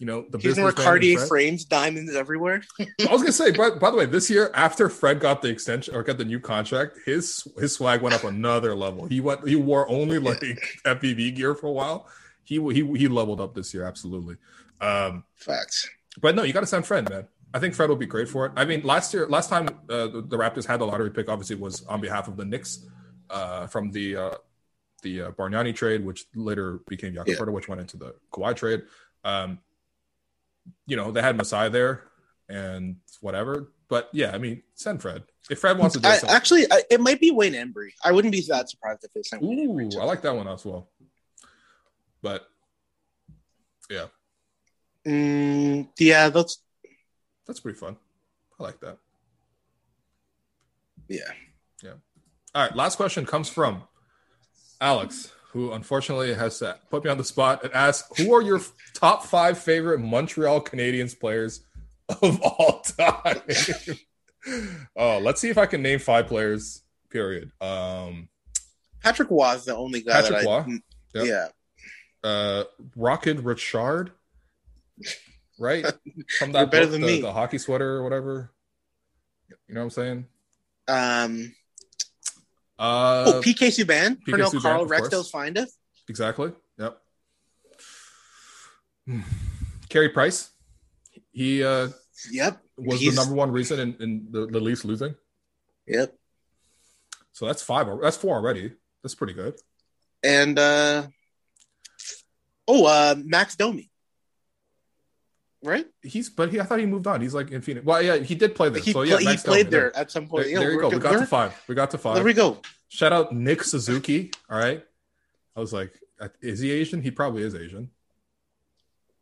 You know, the He's in Cartier frames, diamonds everywhere. *laughs* I was gonna say, but by the way, this year after Fred got the extension or got the new contract, his his swag went up another level. He went, he wore only like *laughs* FPV gear for a while. He he he leveled up this year, absolutely. Um, Facts. but no, you got to send Fred, man. I think Fred will be great for it. I mean, last year, last time uh, the, the Raptors had the lottery pick, obviously was on behalf of the Knicks uh, from the uh, the uh, Bargnani trade, which later became Jakob Yeah. Which went into the Kawhi trade. Um, you know, they had Masai there and whatever. But yeah, I mean, send Fred if Fred wants to do I, something. actually, I, it might be Wayne Embry. I wouldn't be that surprised if they sent Wayne Embry. Ooh. I like that one as well. But yeah, Mm, yeah, that's that's pretty fun. I like that. yeah. Yeah. All right, last question comes from Alex, who unfortunately has put me on the spot and asked, "Who are your top five favorite Montreal Canadiens players of all time?" oh, *laughs* let's see if I can name five players. Period. Um, Patrick Roy is the only guy Patrick that I. Roy? Yep. Yeah, uh, Rocket Richard, right? *laughs* From that better book, than the, me. the hockey sweater or whatever. You know what I'm saying? Um, Uh, oh, PK Subban, PK Subban, Carl, of Rex course. Findeth. Exactly. Yep. Hmm. Carey Price. He uh, Yep. was He's- the number one reason in, in the, the Leafs losing. Yep. So that's five. That's four already. That's pretty good. And uh, oh, uh, Max Domi. Right? He's, but he, I thought he moved on. He's like in Phoenix. Well, yeah, he did play there. He, so yeah, play- he Max played Domi, there at some point. There, Yeah, there you we're- go. We got to five. We got to five. There we go. Shout out Nick Suzuki. All right. I was like, uh, is he Asian? He probably is Asian.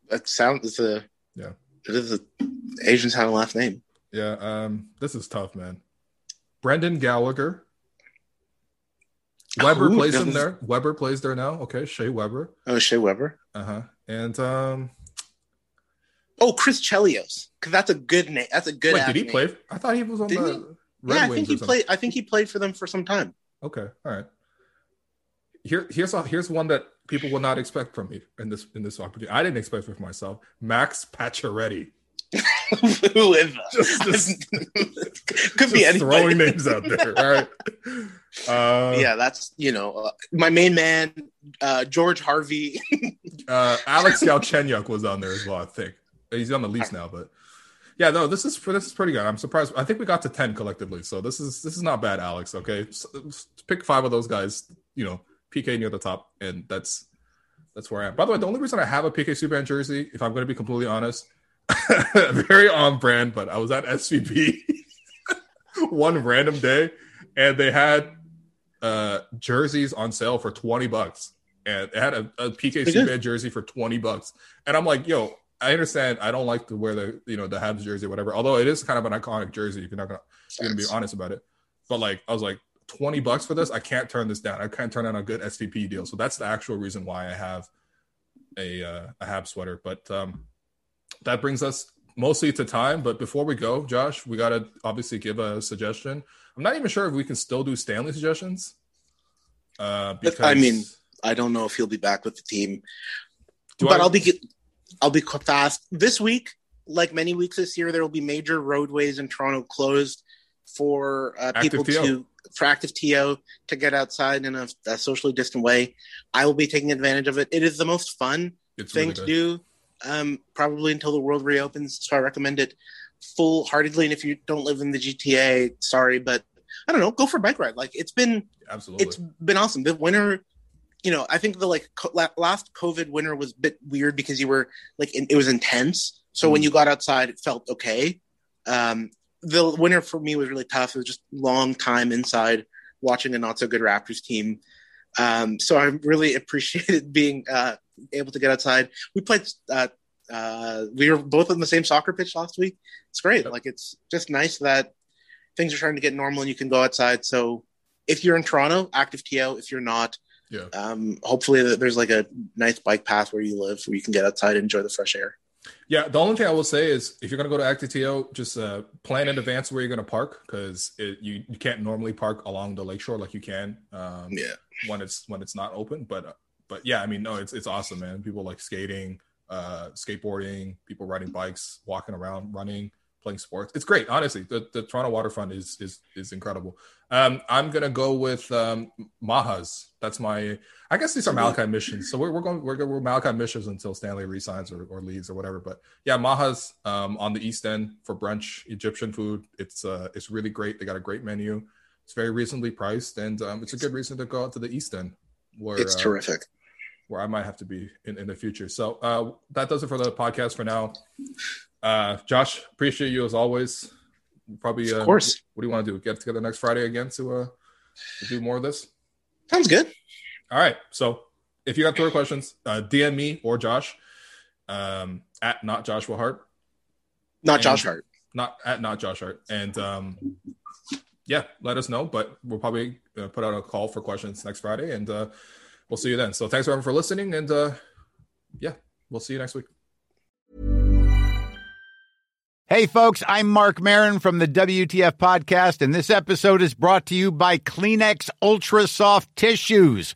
That sounds it's a Yeah. It is a Asian sounding last name. Yeah. Um, this is tough, man. Brendan Gallagher. Weber Who plays him there. Weber plays there now. Okay, Shea Weber. Oh, Shea Weber. Uh huh. And um, Oh, Chris Chelios, because that's a good name. That's a good. wait, did he name. play? I thought he was on Didn't the he? Red yeah, I think he played. I think he played for them for some time. Okay, all right. Here, here's a, here's one that people will not expect from me in this in this opportunity. I didn't expect it for myself. Max Pacioretty. Who is that? Just, just, *laughs* Could be anybody. throwing names out there. All right. *laughs* Uh, yeah, that's you know uh, my main man, uh, George Harvey. *laughs* Uh, Alex Galchenyuk was on there as well. I think he's on the Leafs now, but yeah, no, this is for this is pretty good. I'm surprised. I think we got to ten collectively, so this is this is not bad, Alex. Okay, S- s- pick five of those guys. You know, PK near the top, and that's that's where I am. By the way, the only reason I have a PK Subban jersey, if I'm going to be completely honest, *laughs* very on brand, but I was at SVP *laughs* one random day, and they had uh jerseys on sale for 20 bucks and it had a, a PK They. Subban jersey for 20 bucks. And I'm like, yo, I understand I don't like to wear the you know the Habs jersey or whatever. Although it is kind of an iconic jersey if you're not gonna, you're gonna be honest about it. But like I was like 20 bucks for this, I can't turn this down. I can't turn down a good SVP deal. So that's the actual reason why I have a uh, a Hab sweater. But um, that brings us mostly to time. But before we go, Josh, we got to obviously give a suggestion. I'm not even sure if we can still do Stanley suggestions. Uh, because I mean, I don't know if he'll be back with the team, Do but I- I'll be I'll be fast this week. Like many weeks this year, there will be major roadways in Toronto closed for uh, people TO. to for active TO to get outside in a, a socially distant way. I will be taking advantage of it. It is the most fun it's thing really to do, um, probably until the world reopens. So I recommend it full heartedly. And if you don't live in the GTA, sorry, but I don't know, go for a bike ride. Like it's been Absolutely. it's been awesome. The winter, you know, I think the like co- last COVID winter was a bit weird because you were like in, it was intense. So when Mm. you got outside, it felt okay. Um, the winter for me was really tough. It was just long time inside watching a not so good Raptors team. Um, so I really *laughs* appreciated being uh, able to get outside. We played. Uh, uh, we were both on the same soccer pitch last week. It's great. Like it's just nice that things are starting to get normal and you can go outside. So if you're in Toronto, active TO. If you're not, Yeah. um, hopefully there's like a nice bike path where you live where you can get outside and enjoy the fresh air. Yeah, the only thing I will say is if you're gonna go to Active TO, just uh, plan in advance where you're gonna park because you you can't normally park along the lakeshore like you can um, Yeah. when it's when it's not open. But but yeah, I mean, no, it's it's awesome, man. People like skating, uh, skateboarding, people riding bikes, walking around, running, playing sports. It's great, honestly. The the Toronto waterfront is is is incredible. Um, I'm gonna go with um, Maha's. That's my. I guess these are Malachi missions. So we're, we're going we're, we're Malachi missions until Stanley resigns or, or leaves or whatever. But yeah, Maha's um, on the East End for brunch, Egyptian food. It's uh it's really great. They got a great menu. It's very reasonably priced, and um, it's a good reason to go out to the East End, where It's uh, terrific. Where I might have to be in, in the future. So uh, that does it for the podcast for now. Uh, Josh, appreciate you as always. Probably, uh, Of course. What do you want to do? Get together next Friday again to uh, to do more of this. Sounds good. All right. So if you got Twitter questions, uh, DM me or Josh um, at not Joshua Hart, Not And- Josh Hart. not at not Josh Hart, and um, yeah, let us know. But we'll probably uh, put out a call for questions next Friday, and uh, we'll see you then. So thanks everyone for listening, and uh, yeah, we'll see you next week. Hey, folks, I'm Marc Maron from the WTF Podcast, and this episode is brought to you by Kleenex Ultra Soft Tissues,